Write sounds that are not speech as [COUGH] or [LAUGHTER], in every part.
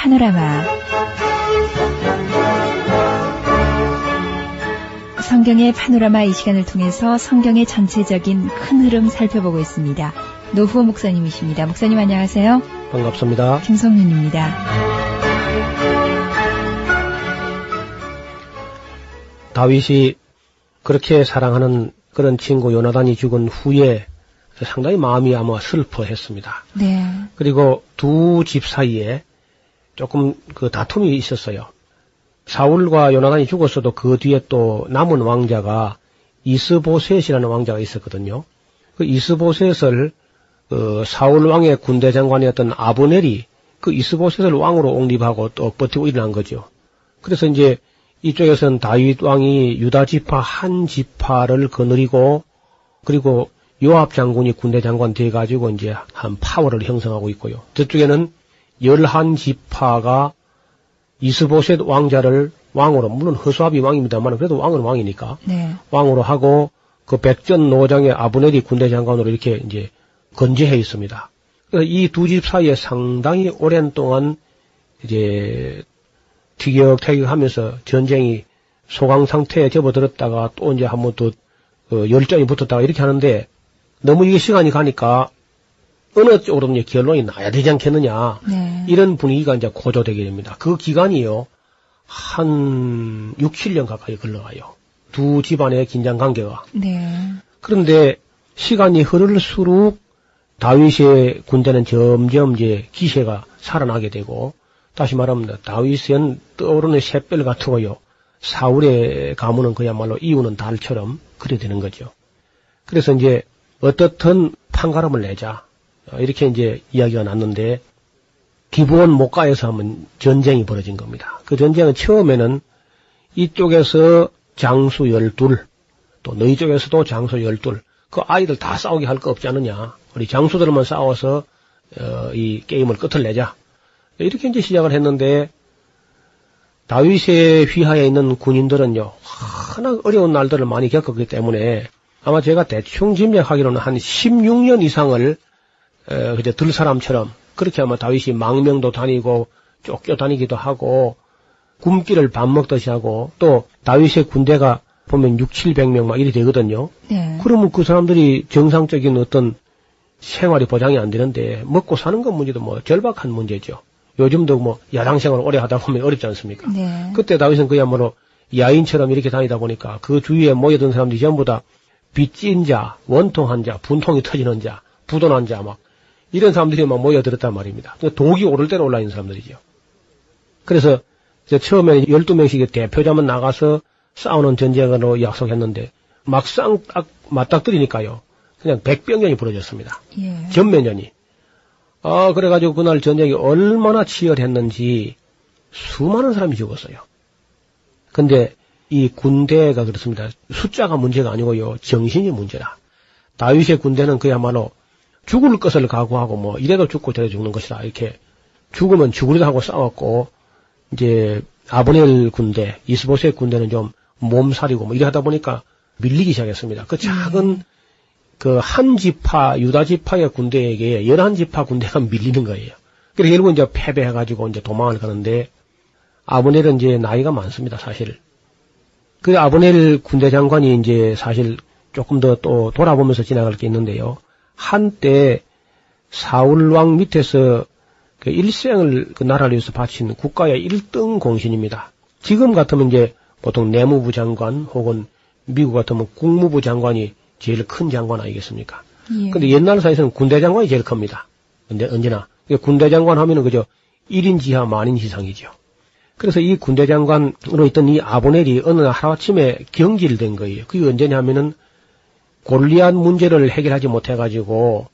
파노라마 성경의 파노라마 이 시간을 통해서 성경의 전체적인 큰 흐름 살펴보고 있습니다. 노후호 목사님이십니다. 목사님 안녕하세요. 반갑습니다. 김성윤입니다. 다윗이 그렇게 사랑하는 그런 친구 요나단이 죽은 후에 상당히 마음이 아마 슬퍼했습니다. 네. 그리고 두 집 사이에 조금 그 다툼이 있었어요. 사울과 요나단이 죽었어도 그 뒤에 또 남은 왕자가 이스보셋이라는 왕자가 있었거든요. 그 이스보셋을 어, 사울 왕의 군대 장관이었던 아브넬이 그 이스보셋을 왕으로 옹립하고 또 버티고 일어난 거죠. 그래서 이제 이쪽에서는 다윗 왕이 유다 지파 한 지파를 거느리고 그리고 요압 장군이 군대 장관 돼 가지고 이제 한 파워를 형성하고 있고요. 저쪽에는 열한 지파가 이스보셋 왕자를 왕으로 물론 허수아비 왕입니다만 그래도 왕은 왕이니까 네. 왕으로 하고 그 백전 노장의 아브넬이 군대 장관으로 이렇게 이제 건재해 있습니다. 이 두 집 사이에 상당히 오랜 동안 이제 티격태격하면서 전쟁이 소강 상태에 접어들었다가 또 이제 한번 또 어, 열전이 붙었다가 이렇게 하는데 너무 이게 시간이 가니까 어느 쪽으로 이제 결론이 나야 되지 않겠느냐 네. 이런 분위기가 이제 고조되게 됩니다. 그 기간이요 한 6, 7년 가까이 걸러가요. 두 집안의 긴장 관계가. 네. 그런데 시간이 흐를수록 다윗의 군대는 점점 이제 기세가 살아나게 되고 다시 말하면 다윗은 떠오르는 샛별 같고요. 사울의 가문은 그야말로 이우는 달처럼 그래 되는 거죠. 그래서 이제 어떻든 판가름을 내자 이렇게 이제 이야기가 났는데 기부원 목가에서 한번 전쟁이 벌어진 겁니다. 그 전쟁은 처음에는 이쪽에서 장수 열둘, 또 너희 쪽에서도 장수 열둘, 그 아이들 다 싸우게 할 거 없지 않느냐. 우리 장수들만 싸워서 어, 이 게임을 끝을 내자. 이렇게 이제 시작을 했는데 다윗의 휘하에 있는 군인들은요 하나 어려운 날들을 많이 겪었기 때문에 아마 제가 대충 짐작하기로는 한 16년 이상을 에, 그저 들 사람처럼 그렇게 아마 다윗이 망명도 다니고 쫓겨 다니기도 하고 굶기를 밥 먹듯이 하고 또 다윗의 군대가 보면 6, 700명 막 이리 되거든요. 네. 그러면 그 사람들이 정상적인 어떤 생활이 보장이 안 되는데 먹고 사는 것 문제도 뭐 절박한 문제죠. 요즘도 뭐 야당 생활을 오래 하다 보면 어렵지 않습니까? 네. 그때 다윗은 그야말로 야인처럼 이렇게 다니다 보니까 그 주위에 모여든 사람들이 전부 다 빚진 자, 원통한 자, 분통이 터지는 자, 부도난 자, 막 이런 사람들이 막 모여들었단 말입니다. 독이 오를 대로 올라 있는 사람들이죠. 그래서 저 처음에는 12명씩 대표자만 나가서 싸우는 전쟁으로 약속했는데 막상 딱 맞닥뜨리니까요. 그냥 백병전이 벌어졌습니다. 예. 전면전이. 아, 그래가지고 그날 전쟁이 얼마나 치열했는지 수많은 사람이 죽었어요. 근데 이 군대가 그렇습니다. 숫자가 문제가 아니고요. 정신이 문제다. 다윗의 군대는 그야말로 죽을 것을 각오하고 뭐 이래도 죽고 저래도 죽는 것이다. 이렇게 죽으면 죽으리다 하고 싸웠고 이제 아브넬 군대, 이스보셋 군대는 좀 몸살이고 뭐 이래 하다 보니까 밀리기 시작했습니다. 그 작은 그 한 지파, 유다 지파의 군대에게 열한 지파 군대가 [LAUGHS] 밀리는 거예요. 그래서 결국 이제 패배해가지고 이제 도망을 가는데 아브넬은 이제 나이가 많습니다, 사실. 그 아브넬 군대 장관이 이제 사실 조금 더 또 돌아보면서 지나갈 게 있는데요. 한때 사울 왕 밑에서 그 일생을 그 나라를 위해서 바친 국가의 1등 공신입니다. 지금 같으면 이제 보통 내무부 장관 혹은 미국 같으면 국무부 장관이 제일 큰 장관 아니겠습니까? 예. 근데 옛날 사회에서는 군대 장관이 제일 큽니다. 근데 언제나. 그러니까 군대 장관 하면은 그저 1인 지하 만인 지상이죠. 그래서 이 군대 장관으로 있던 이 아보넬이 어느 날 하루아침에 경질된 거예요. 그게 언제냐면은 골리앗 문제를 해결하지 못해가지고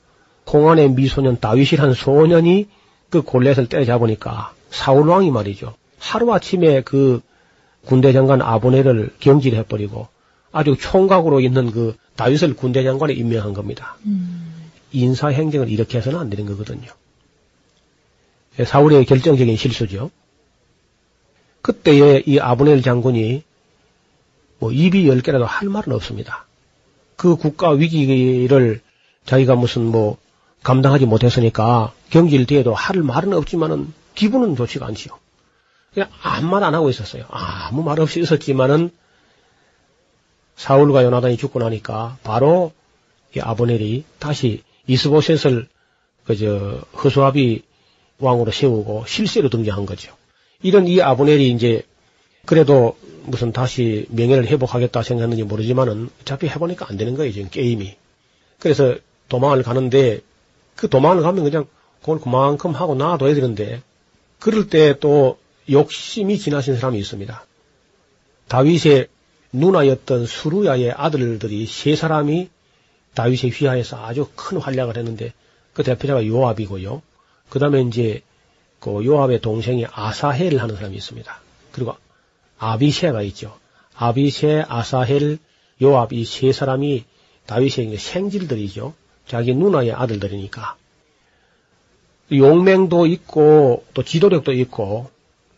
홍안의 미소년 다윗이란 소년이 그 골렛을 때려잡으니까 사울 왕이 말이죠. 하루 아침에 그 군대 장관 아보네를 경질해버리고 아주 총각으로 있는 그 다윗을 군대 장관에 임명한 겁니다. 음. 인사 행정을 이렇게 해서는 안 되는 거거든요. 사울의 결정적인 실수죠. 그때에 이 아브넬 장군이 뭐 입이 열 개라도 할 말은 없습니다. 그 국가 위기를 자기가 무슨 뭐 감당하지 못했으니까 경질 뒤에도 할 말은 없지만은 기분은 좋지가 않지요. 그냥 아무 말 안 하고 있었어요. 아무 말 없이 있었지만은 사울과 요나단이 죽고 나니까 바로 이 아브넬이 다시 이스보셋을 그저 허수아비 왕으로 세우고 실세로 등장한 거죠. 이런 이 아브넬이 이제 그래도 무슨 다시 명예를 회복하겠다 생각했는지 모르지만은 어차피 해보니까 안 되는 거예요, 지금 게임이. 그래서 도망을 가는데 그 도망을 가면 그냥 그걸 그만큼 하고 놔둬야 되는데 그럴 때 또 욕심이 지나신 사람이 있습니다. 다윗의 누나였던 수루야의 아들들이 세 사람이 다윗의 휘하에서 아주 큰 활약을 했는데 그 대표자가 요압이고요. 그 다음에 이제 그 요압의 동생이 아사헬을 하는 사람이 있습니다. 그리고 아비셰가 있죠. 아비셰, 아사헬, 요압 이 세 사람이 다윗의 생질들이죠. 자기 누나의 아들들이니까. 용맹도 있고 또 지도력도 있고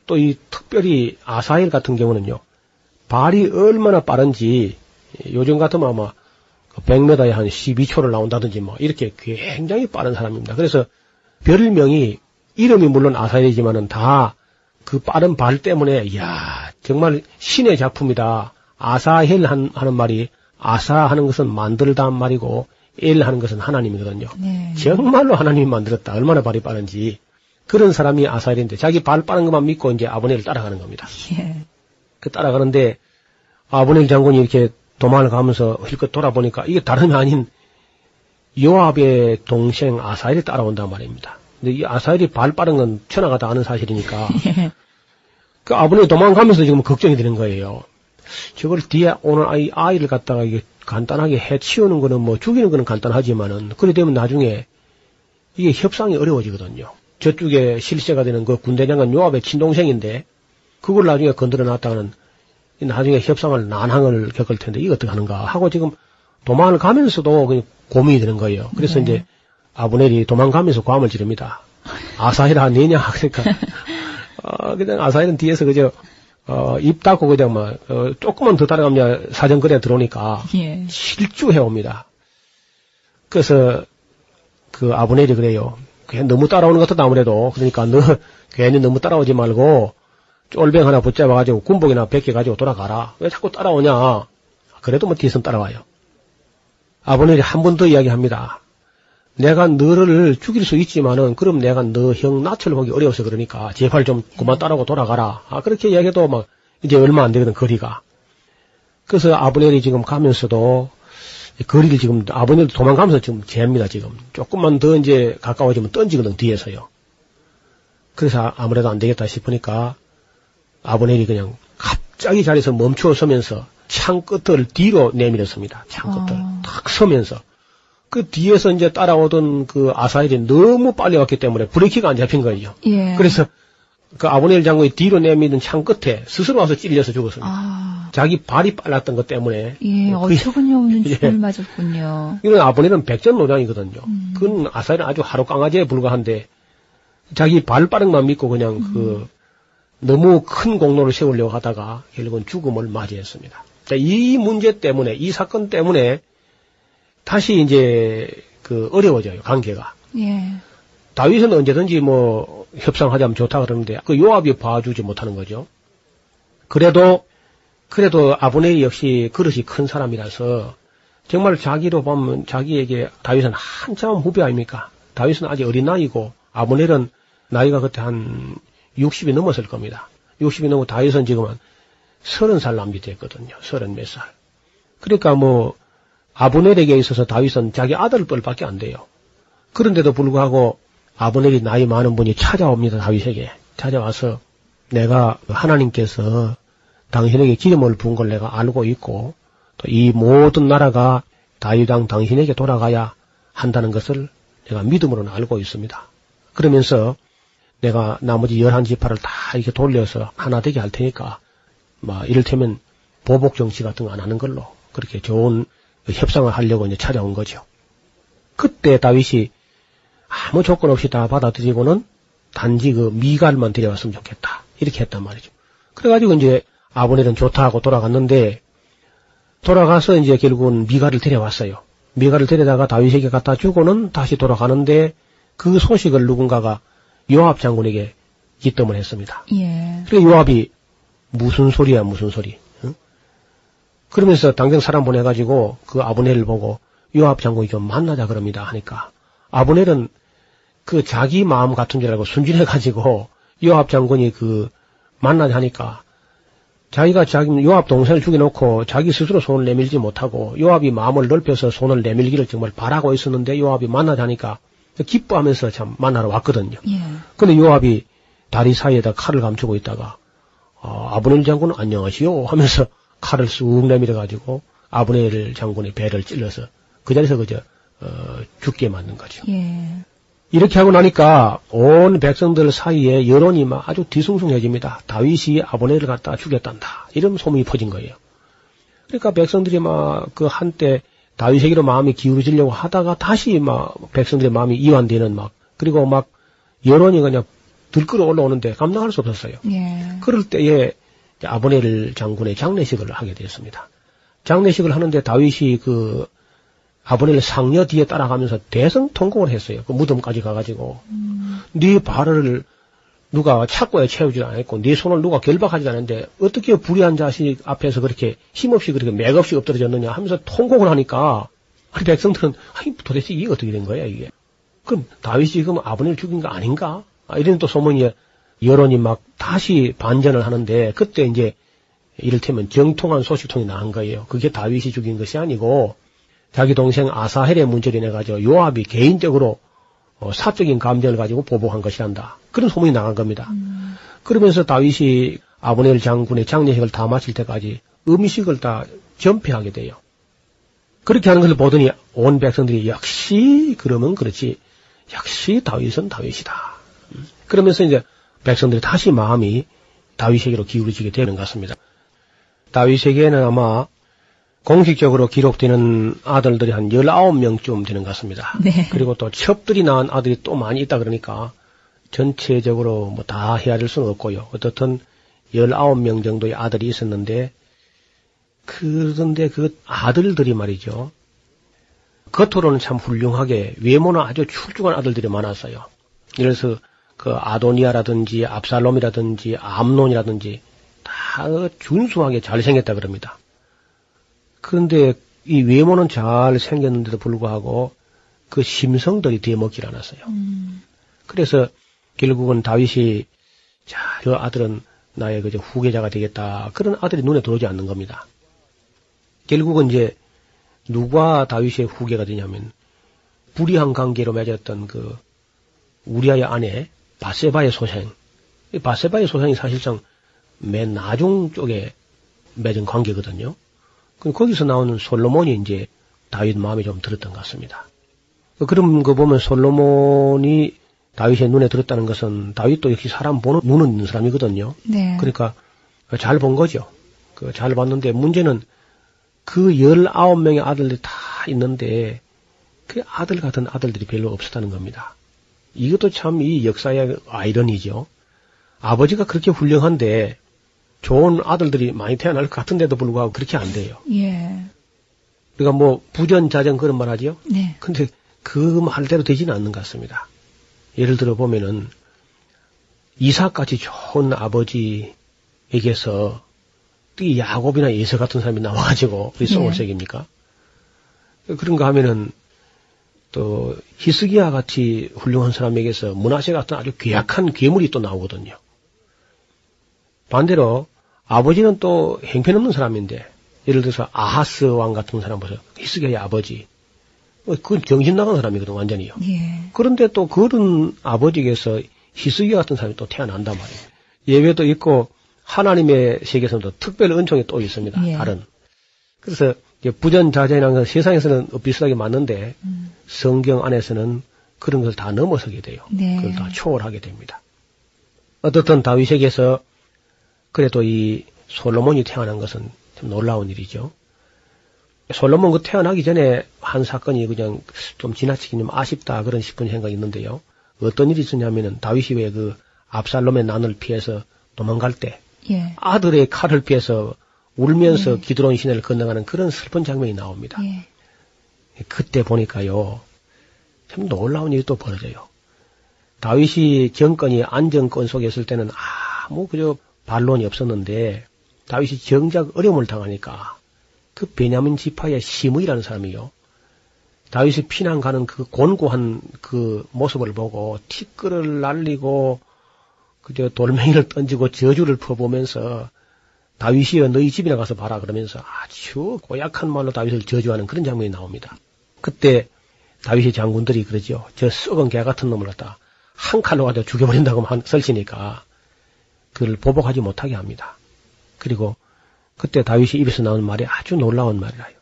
또 이 특별히 아사헬 같은 경우는요. 발이 얼마나 빠른지 요즘 같으면 아마 100m에 한 12초를 나온다든지 뭐 이렇게 굉장히 빠른 사람입니다. 그래서 별명이 이름이 물론 아사헬이지만은 다 그 빠른 발 때문에 이야 정말 신의 작품이다. 아사헬 하는 말이 아사 하는 것은 만들다 말이고 엘 하는 것은 하나님이거든요. 네. 정말로 하나님이 만들었다. 얼마나 발이 빠른지. 그런 사람이 아사엘인데 자기 발 빠른 것만 믿고 이제 아브넬을 따라가는 겁니다. 예. 그 따라가는데 아브넬 장군이 이렇게 도망을 가면서 힐끗 돌아보니까 이게 다름이 아닌 요압의 동생 아사엘이 따라온단 말입니다. 근데 이 아사엘이 발 빠른 건 천하가 다 아는 사실이니까 [LAUGHS] 예. 그 아브넬이 도망가면서 지금 걱정이 되는 거예요. 저걸 뒤에 오늘 아이, 아이를 갖다가 이게 간단하게 해 치우는 거는 뭐 죽이는 거는 간단하지만은 그래 되면 나중에 이게 협상이 어려워지거든요. 저쪽에 실세가 되는 그 군대장관 요압의 친동생인데 그걸 나중에 건드려 놨다가는 나중에 협상을 난항을 겪을 텐데 이거 어떻게 하는가 하고 지금 도망을 가면서도 고민이 되는 거예요. 그래서 네. 이제 아브넬이 도망가면서 고함을 지릅니다. 아사히라 내냐 그러니까 아, 그냥 아사히는 뒤에서 그저 어, 입 닫고 그냥 뭐, 어, 조금만 더 따라가면 사정거리에 들어오니까 예. 실주해 옵니다. 그래서 그 아브넬이 그래요. 그냥 너무 따라오는 것 같다 아무래도. 그러니까 너 괜히 너무 따라오지 말고 쫄병 하나 붙잡아가지고 군복이나 벗겨가지고 돌아가라. 왜 자꾸 따라오냐. 그래도 뭐 뒤에서 따라와요. 아버넬이 한 번 더 이야기합니다. 내가 너를 죽일 수 있지만은 그럼 내가 너 형 낯을 보기 어려워서 그러니까 제발 좀 그만 따라고 돌아가라. 아 그렇게 이야기해도 막 이제 얼마 안 되거든 거리가. 그래서 아브넬이 지금 가면서도 거리를 지금 아버님도 도망가면서 지금 재합니다 지금 조금만 더 이제 가까워지면 던지거든 뒤에서요. 그래서 아무래도 안 되겠다 싶으니까 아버넬이 그냥 갑자기 자리에서 멈추어 서면서 창 끝을 뒤로 내밀었습니다. 창 끝을 어. 탁 서면서 그 뒤에서 이제 따라오던 그 아사일이 너무 빨리 왔기 때문에 브레이크가 안 잡힌 거예요. 예. 그래서 그 아브넬 장군이 뒤로 내미는 창 끝에 스스로 와서 찔려서 죽었습니다. 아. 자기 발이 빨랐던 것 때문에. 예, 어처구니 없는 [LAUGHS] 죽음을 예. 맞았군요. 이건 아브넬은 백전노장이거든요. 음. 그건 아사일은 아주 하루 강아지에 불과한데 자기 발 빠른 만 믿고 그냥 음. 그 너무 큰 공로를 세우려고 하다가 결국은 죽음을 맞이했습니다. 이 문제 때문에 이 사건 때문에 다시 이제 그 어려워져요 관계가. 예. 다윗은 언제든지 뭐 협상하자면 좋다 그러는데 그 요압이 봐주지 못하는 거죠. 그래도 그래도 아브넬이 역시 그릇이 큰 사람이라서 정말 자기로 보면 자기에게 다윗은 한참 후배 아닙니까? 다윗은 아직 어린 나이고 아브넬은 나이가 그때 한 60이 넘었을 겁니다. 60이 넘고 다윗은 지금 은 서른 살 남짓 됐거든요. 서른 몇 살. 그러니까 뭐 아브넬에게 있어서 다윗은 자기 아들 뻘밖에 안 돼요. 그런데도 불구하고 아브넬이 나이 많은 분이 찾아옵니다. 다윗에게. 찾아와서 내가 하나님께서 당신에게 기름을 부은 걸 내가 알고 있고 또 이 모든 나라가 다윗왕 당신에게 돌아가야 한다는 것을 내가 믿음으로는 알고 있습니다. 그러면서 내가 나머지 열한 지파를 다 이렇게 돌려서 하나 되게 할 테니까, 뭐, 이를테면 보복 정치 같은 거 안 하는 걸로 그렇게 좋은 협상을 하려고 이제 찾아온 거죠. 그때 다윗이 아무 조건 없이 다 받아들이고는 단지 그 미갈만 데려왔으면 좋겠다. 이렇게 했단 말이죠. 그래가지고 이제 아브넬은 좋다 하고 돌아갔는데 돌아가서 이제 결국은 미갈을 데려왔어요. 미갈을 데려다가 다윗에게 갖다 주고는 다시 돌아가는데 그 소식을 누군가가 요압 장군에게 기뜸을 했습니다. 예. 그래 요압이 무슨 소리야 무슨 소리. 응? 그러면서 당장 사람 보내가지고 그 아브넬을 보고 요압 장군이 좀 만나자 그럽니다 하니까 아브넬은 그 자기 마음 같은 줄 알고 순진해가지고 요압 장군이 그 만나자 하니까 자기가 자기 요압 동생을 죽여놓고 자기 스스로 손을 내밀지 못하고 요압이 마음을 넓혀서 손을 내밀기를 정말 바라고 있었는데 요압이 만나자니까 기뻐하면서 참 만나러 왔거든요. 예. 근데 요압이 다리 사이에다 칼을 감추고 있다가 어, 아브넬 장군 안녕하시오 하면서 칼을 쑥 내밀어 가지고 아브넬 장군의 배를 찔러서 그 자리에서 그저 어, 죽게 만든 거죠. 예. 이렇게 하고 나니까 온 백성들 사이에 여론이 막 아주 뒤숭숭해집니다. 다윗이 아브넬을 갖다 죽였단다. 이런 소문이 퍼진 거예요. 그러니까 백성들이 막 그 한때 다윗에게로 마음이 기울어지려고 하다가 다시 막 백성들의 마음이 이완되는 막 그리고 막 여론이 그냥 들끓어 올라오는데 감당할 수 없었어요. 예. 그럴 때에 아브넬 장군의 장례식을 하게 되었습니다. 장례식을 하는데 다윗이 그 아브넬 상녀 뒤에 따라가면서 대성 통곡을 했어요. 그 무덤까지 가가지고 네 발을 누가 착고에 채우지 않았고 네 손을 누가 결박하지 않았는데 어떻게 불의한 자식 앞에서 그렇게 힘없이 그렇게 맥없이 엎드려졌느냐 하면서 통곡을 하니까 아니 백성들은 아니 도대체 이게 어떻게 된 거야 이게 그럼 다윗이 지금 아브넬 죽인 거 아닌가 아, 이런 또 소문이 여론이 막 다시 반전을 하는데 그때 이제 이를테면 정통한 소식통이 나온 거예요. 그게 다윗이 죽인 것이 아니고 자기 동생 아사헬의 문제로 인해 가지고 요압이 개인적으로 어, 사적인 감정을 가지고 보복한 것이란다. 그런 소문이 나간 겁니다. 그러면서 다윗이 아브넬 장군의 장례식을 다 마칠 때까지 음식을 다 전폐하게 돼요. 그렇게 하는 것을 보더니 온 백성들이 역시 그러면 그렇지 역시 다윗은 다윗이다. 음. 그러면서 이제 백성들이 다시 마음이 다윗에게로 기울어지게 되는 것 같습니다. 다윗에게는 아마 공식적으로 기록되는 아들들이 한 19명쯤 되는 것 같습니다. 네. 그리고 또 첩들이 낳은 아들이 또 많이 있다 그러니까 전체적으로 뭐 다 헤아릴 수는 없고요. 어떻든 19명 정도의 아들이 있었는데 그런데 그 아들들이 말이죠. 겉으로는 참 훌륭하게 외모는 아주 출중한 아들들이 많았어요. 그래서 그 아도니아라든지 압살롬이라든지 암론이라든지 다 준수하게 잘생겼다 그럽니다. 그런데 이 외모는 잘 생겼는데도 불구하고 그 심성들이 뒤먹질 않았어요. 음. 그래서 결국은 다윗이 자, 저 아들은 나의 그저 후계자가 되겠다. 그런 아들이 눈에 들어오지 않는 겁니다. 결국은 이제 누가 다윗의 후계가 되냐면 불의한 관계로 맺었던 그 우리아의 아내 바세바의 소생. 이 바세바의 소생이 사실상 맨 나중 쪽에 맺은 관계거든요. 그 거기서 나오는 솔로몬이 이제 다윗 마음에 좀 들었던 것 같습니다. 그런 거 보면 솔로몬이 다윗의 눈에 들었다는 것은 다윗도 역시 사람 보는 눈은 있는 사람이거든요. 네. 그러니까 잘 본 거죠. 그 잘 봤는데 문제는 그 19명의 아들들이 다 있는데 그 아들 같은 아들들이 별로 없었다는 겁니다. 이것도 참 이 역사의 아이러니죠. 아버지가 그렇게 훌륭한데 좋은 아들들이 많이 태어날 것 같은데도 불구하고 그렇게 안 돼요. 예. 그러니까 뭐 부전자전 그런 말 하죠. 네. 근데 그 말대로 되지는 않는 것 같습니다. 예를 들어 보면은 이삭같이 좋은 아버지에게서 이 야곱이나 예서 같은 사람이 나와가지고 우리 네. 새깁니까? 그런가 하면은 또 히스기야 같이 훌륭한 사람에게서 문하세 같은 아주 괴악한 괴물이 또 나오거든요. 반대로 아버지는 또 행편없는 사람인데 예를 들어서 아하스 왕 같은 사람 보세요. 히스기야의 아버지. 어, 그건 정신 나간 사람이거든 완전히요. 예. 그런데 또 그런 아버지에게서 히스기야 같은 사람이 또 태어난단 말이에요. 예외도 있고 하나님의 세계에서도 특별 은총이 또 있습니다. 예. 다른. 그래서 부전자전이라는 건 세상에서는 비슷하게 맞는데 음. 성경 안에서는 그런 것을 다 넘어서게 돼요. 네. 그걸 다 초월하게 됩니다. 어떻든 다윗에게서 그래도 이 솔로몬이 태어난 것은 좀 놀라운 일이죠. 솔로몬 그 태어나기 전에 한 사건이 그냥 좀 지나치기 좀 아쉽다 그런 싶은 생각이 있는데요. 어떤 일이 있었냐면은 다윗이 왜 그 압살롬의 난을 피해서 도망갈 때 예. 아들의 칼을 피해서 울면서 예. 기드론 시내를 건너가는 그런 슬픈 장면이 나옵니다. 예. 그때 보니까요, 참 놀라운 일이 또 벌어져요. 다윗이 정권이 안정권 속에 있을 때는 아무 그저 반론이 없었는데, 다윗이 정작 어려움을 당하니까, 그 베냐민 지파의 시므이라는 사람이요. 다윗이 피난 가는 그 곤고한 그 모습을 보고 티끌을 날리고 그저 돌멩이를 던지고 저주를 퍼보면서 다윗이여 너희 집이나 가서 봐라 그러면서 아주 고약한 말로 다윗을 저주하는 그런 장면이 나옵니다. 그때 다윗의 장군들이 그러죠. 저 썩은 개 같은 놈을 갖다 한 칼로 가지고 죽여버린다고 한 설치니까 그를 보복하지 못하게 합니다. 그리고 그때 다윗이 입에서 나온 말이 아주 놀라운 말이라요.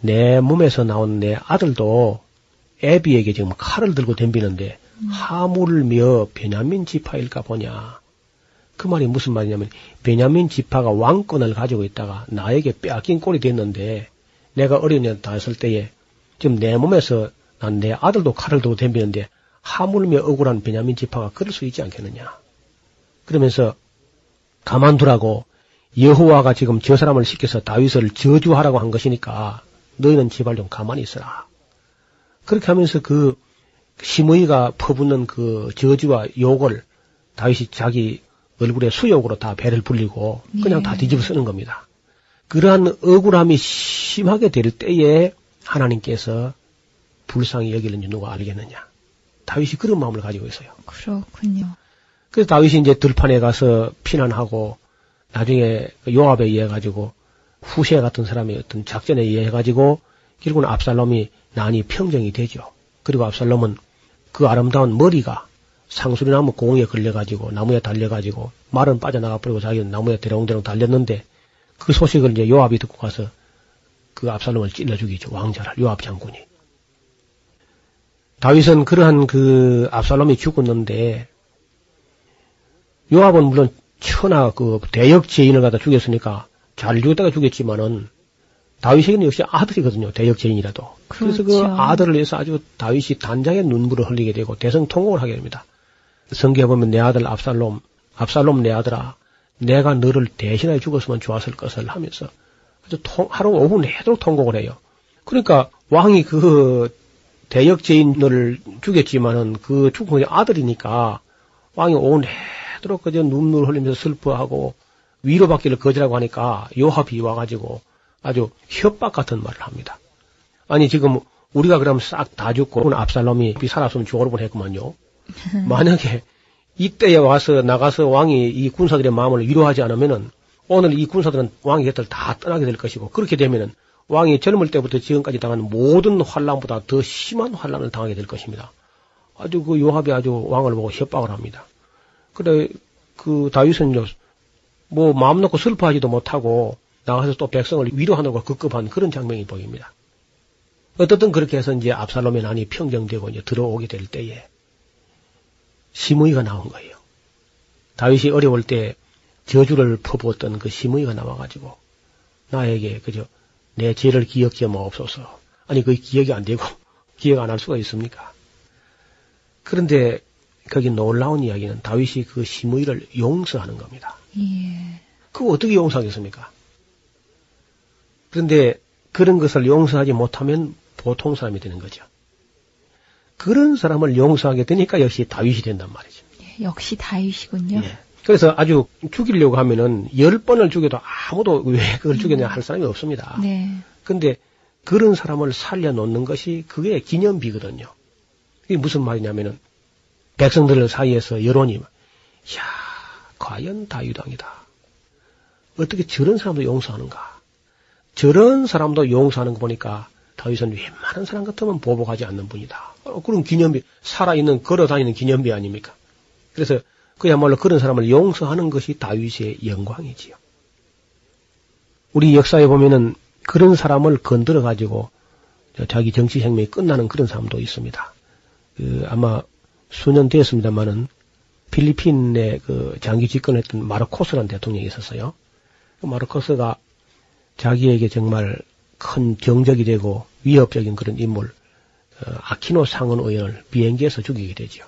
내 몸에서 나온 내 아들도 애비에게 지금 칼을 들고 덤비는데 하물며 베냐민 지파일까 보냐. 그 말이 무슨 말이냐면 베냐민 지파가 왕권을 가지고 있다가 나에게 빼앗긴 꼴이 됐는데 내가 어린애 다했을 때에 지금 내 몸에서 난 내 아들도 칼을 들고 덤비는데 하물며 억울한 베냐민 지파가 그럴 수 있지 않겠느냐. 그러면서 가만두라고 여호와가 지금 저 사람을 시켜서 다윗을 저주하라고 한 것이니까 너희는 제발 좀 가만히 있어라. 그렇게 하면서 그 시므이가 퍼붓는 그 저주와 욕을 다윗이 자기 얼굴에 수욕으로 다 배를 불리고 그냥 예. 다 뒤집어 쓰는 겁니다. 그러한 억울함이 심하게 될 때에 하나님께서 불쌍히 여기는지 누가 알겠느냐. 다윗이 그런 마음을 가지고 있어요. 그렇군요. 그래서 다윗이 이제 들판에 가서 피난하고 나중에 요압에 의해 가지고 후세 같은 사람의 어떤 작전에 의해 가지고 결국은 압살롬이 난이 평정이 되죠. 그리고 압살롬은 그 아름다운 머리가 상수리 나무 공에 걸려가지고 나무에 달려가지고 말은 빠져나가 버리고 자기는 나무에 대롱대롱 달렸는데 그 소식을 이제 요압이 듣고 가서 그 압살롬을 찔러 죽이죠. 왕자를 요압 장군이. 다윗은 그러한 그 압살롬이 죽었는데 요압은 물론 천하 그 대역 죄인을 갖다 죽였으니까 잘 죽였다가 죽였지만은 다윗에게는 역시 아들이거든요. 대역 죄인이라도. 그래서 그 그렇죠. 아들을 위해서 아주 다윗이 단장의 눈물을 흘리게 되고 대성 통곡을 하게 됩니다. 성경에 보면 내 아들 압살롬, 압살롬 내 아들아, 내가 너를 대신하여 죽었으면 좋았을 것을 하면서 아주 통- 하루 오후 내도록 통곡을 해요. 그러니까 왕이 그 대역 죄인을 죽였지만은 그 죽은 게 아들이니까 왕이 오후 내도록 그저 눈물 흘리면서 슬퍼하고 위로받기를 거절하고 하니까 요합이 와가지고 아주 협박 같은 말을 합니다. 아니 지금 우리가 그럼 싹 다 죽고 압살롬이 살았으면 죽을 뻔했구만요. [LAUGHS] 만약에 이때에 와서 나가서 왕이 이 군사들의 마음을 위로하지 않으면은 오늘 이 군사들은 왕의 곁을 다 떠나게 될 것이고 그렇게 되면은 왕이 젊을 때부터 지금까지 당한 모든 환란보다 더 심한 환란을 당하게 될 것입니다. 아주 그 요합이 아주 왕을 보고 협박을 합니다. 그래 그 다윗은요 뭐 마음 놓고 슬퍼하지도 못하고 나가서 또 백성을 위로하는 걸 급급한 그런 장면이 보입니다. 어떻든 그렇게 해서 이제 압살롬의 난이 평정되고 이제 들어오게 될 때에 시므이가 나온 거예요. 다윗이 어려울 때 저주를 퍼부었던 그 시므이가 나와가지고 나에게 그저 내 죄를 기억해 마옵소서. 아니 그 기억이 안 되고 [LAUGHS] 기억 안 할 수가 있습니까? 그런데 거기 놀라운 이야기는 다윗이 그 시므이를 용서하는 겁니다. 예. 그거 어떻게 용서하겠습니까? 그런데 그런 것을 용서하지 못하면 보통 사람이 되는 거죠. 그런 사람을 용서하게 되니까 역시 다윗이 된단 말이죠. 예, 역시 다윗이군요. 예. 그래서 아주 죽이려고 하면은 열 번을 죽여도 아무도 왜 그걸 죽였냐 할 사람이 없습니다. 네. 근데 그런 사람을 살려놓는 것이 그게 기념비거든요. 이게 무슨 말이냐면은 백성들 사이에서 여론이 막, 야 과연 다윗왕이다. 어떻게 저런 사람도 용서하는가? 저런 사람도 용서하는 거 보니까 다윗은 웬만한 사람 같으면 보복하지 않는 분이다. 어, 그런 기념비, 살아있는, 걸어다니는 기념비 아닙니까? 그래서 그야말로 그런 사람을 용서하는 것이 다윗의 영광이지요. 우리 역사에 보면은 그런 사람을 건드려 가지고 자기 정치 생명이 끝나는 그런 사람도 있습니다. 그 아마 수년 됐습니다만은 필리핀의 그 장기 집권했던 마르코스라는 대통령이 있었어요. 그 마르코스가 자기에게 정말 큰 정적이 되고 위협적인 그런 인물 어, 아키노 상원 의원을 비행기에서 죽이게 되죠.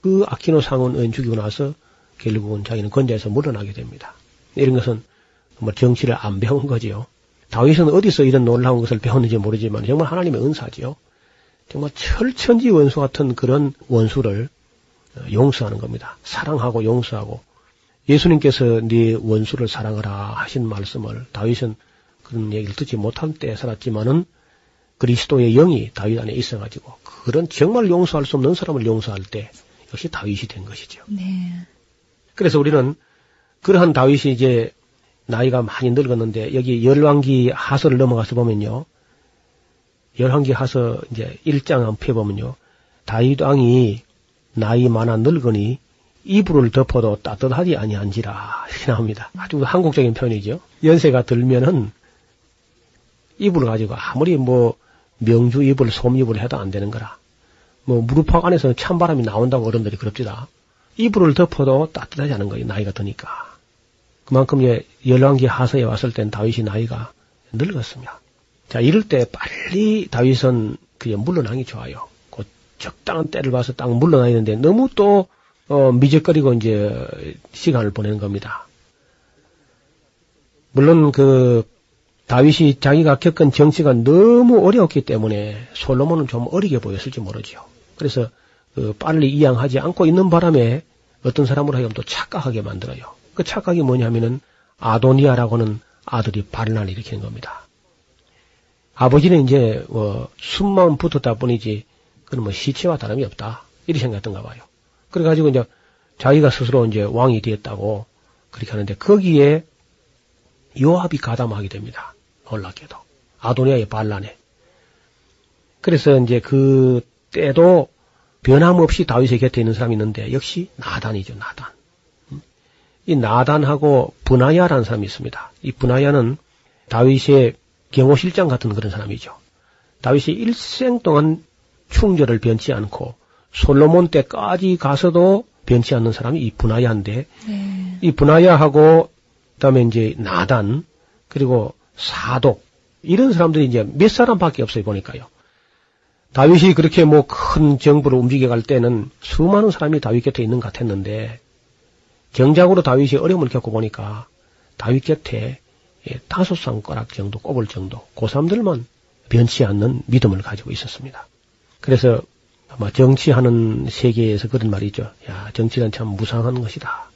그 아키노 상원 의원 죽이고 나서 결국은 자기는 건자에서 물러나게 됩니다. 이런 것은 뭐 정치를 안 배운 거지요. 다윗은 어디서 이런 놀라운 것을 배웠는지 모르지만 정말 하나님의 은사지요. 정말 철천지 원수 같은 그런 원수를 어, 용서하는 겁니다. 사랑하고 용서하고 예수님께서 네 원수를 사랑하라 하신 말씀을 다윗은 그런 얘기를 듣지 못한 때 살았지만은 그리스도의 영이 다윗 안에 있어가지고 그런 정말 용서할 수 없는 사람을 용서할 때 역시 다윗이 된 것이죠. 네. 그래서 우리는 그러한 다윗이 이제 나이가 많이 늙었는데 여기 열왕기 하서를 넘어가서 보면요. 열왕기 하서 이제 1장 한번 펴 보면요. 다윗 왕이 나이 많아 늙으니 이불을 덮어도 따뜻하지 아니한지라 이렇게 나옵니다. 아주 한국적인 표현이죠. 연세가 들면은 이불을 가지고 아무리 뭐 명주 이불, 솜 이불을 해도 안 되는 거라. 뭐 무릎팍 안에서 찬바람이 나온다고 어른들이 그럽니다. 이불을 덮어도 따뜻하지 않은 거예요. 나이가 드니까. 그만큼 예, 열왕기 하서에 왔을 땐 다윗이 나이가 늙었습니다. 자, 이럴 때 빨리 다윗은 그게 물러나기 좋아요. 그 적당한 때를 봐서 딱 물러나야 되는데 너무 또 어, 미적거리고 이제 시간을 보내는 겁니다. 물론 그 다윗이 자기가 겪은 정치가 너무 어려웠기 때문에 솔로몬은 좀 어리게 보였을지 모르지요. 그래서 그 빨리 이양하지 않고 있는 바람에 어떤 사람으로 하여금 또 착각하게 만들어요. 그 착각이 뭐냐면은 아도니아라고는 아들이 반란을 일으키는 겁니다. 아버지는 이제 뭐 숨만 붙었다 뿐이지 그는 뭐 시체와 다름이 없다 이렇게 생각했던가 봐요. 그래가지고 이제 자기가 스스로 이제 왕이 되었다고 그렇게 하는데 거기에 요압이 가담하게 됩니다. 놀랍게도. 아도니아의 반란에. 그래서 이제 그 때도 변함없이 다윗의 곁에 있는 사람이 있는데 역시 나단이죠, 나단. 음? 이 나단하고 분하야라는 사람이 있습니다. 이 분하야는 다윗의 경호실장 같은 그런 사람이죠. 다윗이 일생 동안 충절을 변치 않고 솔로몬 때까지 가서도 변치 않는 사람이 이 분하야인데 네. 이 분하야하고 그다음에 이제 나단 그리고 사독 이런 사람들이 이제 몇 사람밖에 없어요 보니까요. 다윗이 그렇게 뭐 큰 정부를 움직여 갈 때는 수많은 사람이 다윗 곁에 있는 것 같았는데 정작으로 다윗이 어려움을 겪고 보니까 다윗 곁에 예, 다섯 손가락 정도 꼽을 정도 그 사람들만 변치 않는 믿음을 가지고 있었습니다. 그래서 아마 정치하는 세계에서 그런 말이 있죠. 야 정치는 참 무상한 것이다.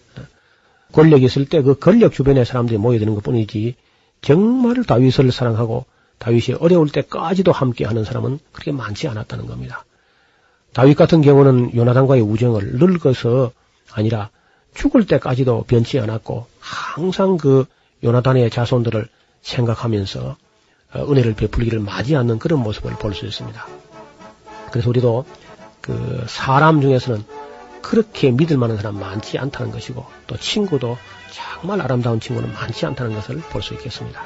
권력이 있을 때 그 권력 주변에 사람들이 모여드는 것 뿐이지 정말 다윗을 사랑하고 다윗이 어려울 때까지도 함께하는 사람은 그렇게 많지 않았다는 겁니다. 다윗 같은 경우는 요나단과의 우정을 늙어서 아니라 죽을 때까지도 변치 않았고 항상 그 요나단의 자손들을 생각하면서 어, 은혜를 베풀기를 맞이 않는 그런 모습을 볼 수 있습니다. 그래서 우리도 그 사람 중에서는 그렇게 믿을 만한 사람 많지 않다는 것이고 또 친구도 정말 아름다운 친구는 많지 않다는 것을 볼 수 있겠습니다.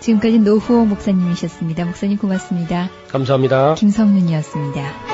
지금까지 노후호 목사님이셨습니다. 목사님 고맙습니다. 감사합니다. 김성윤이었습니다.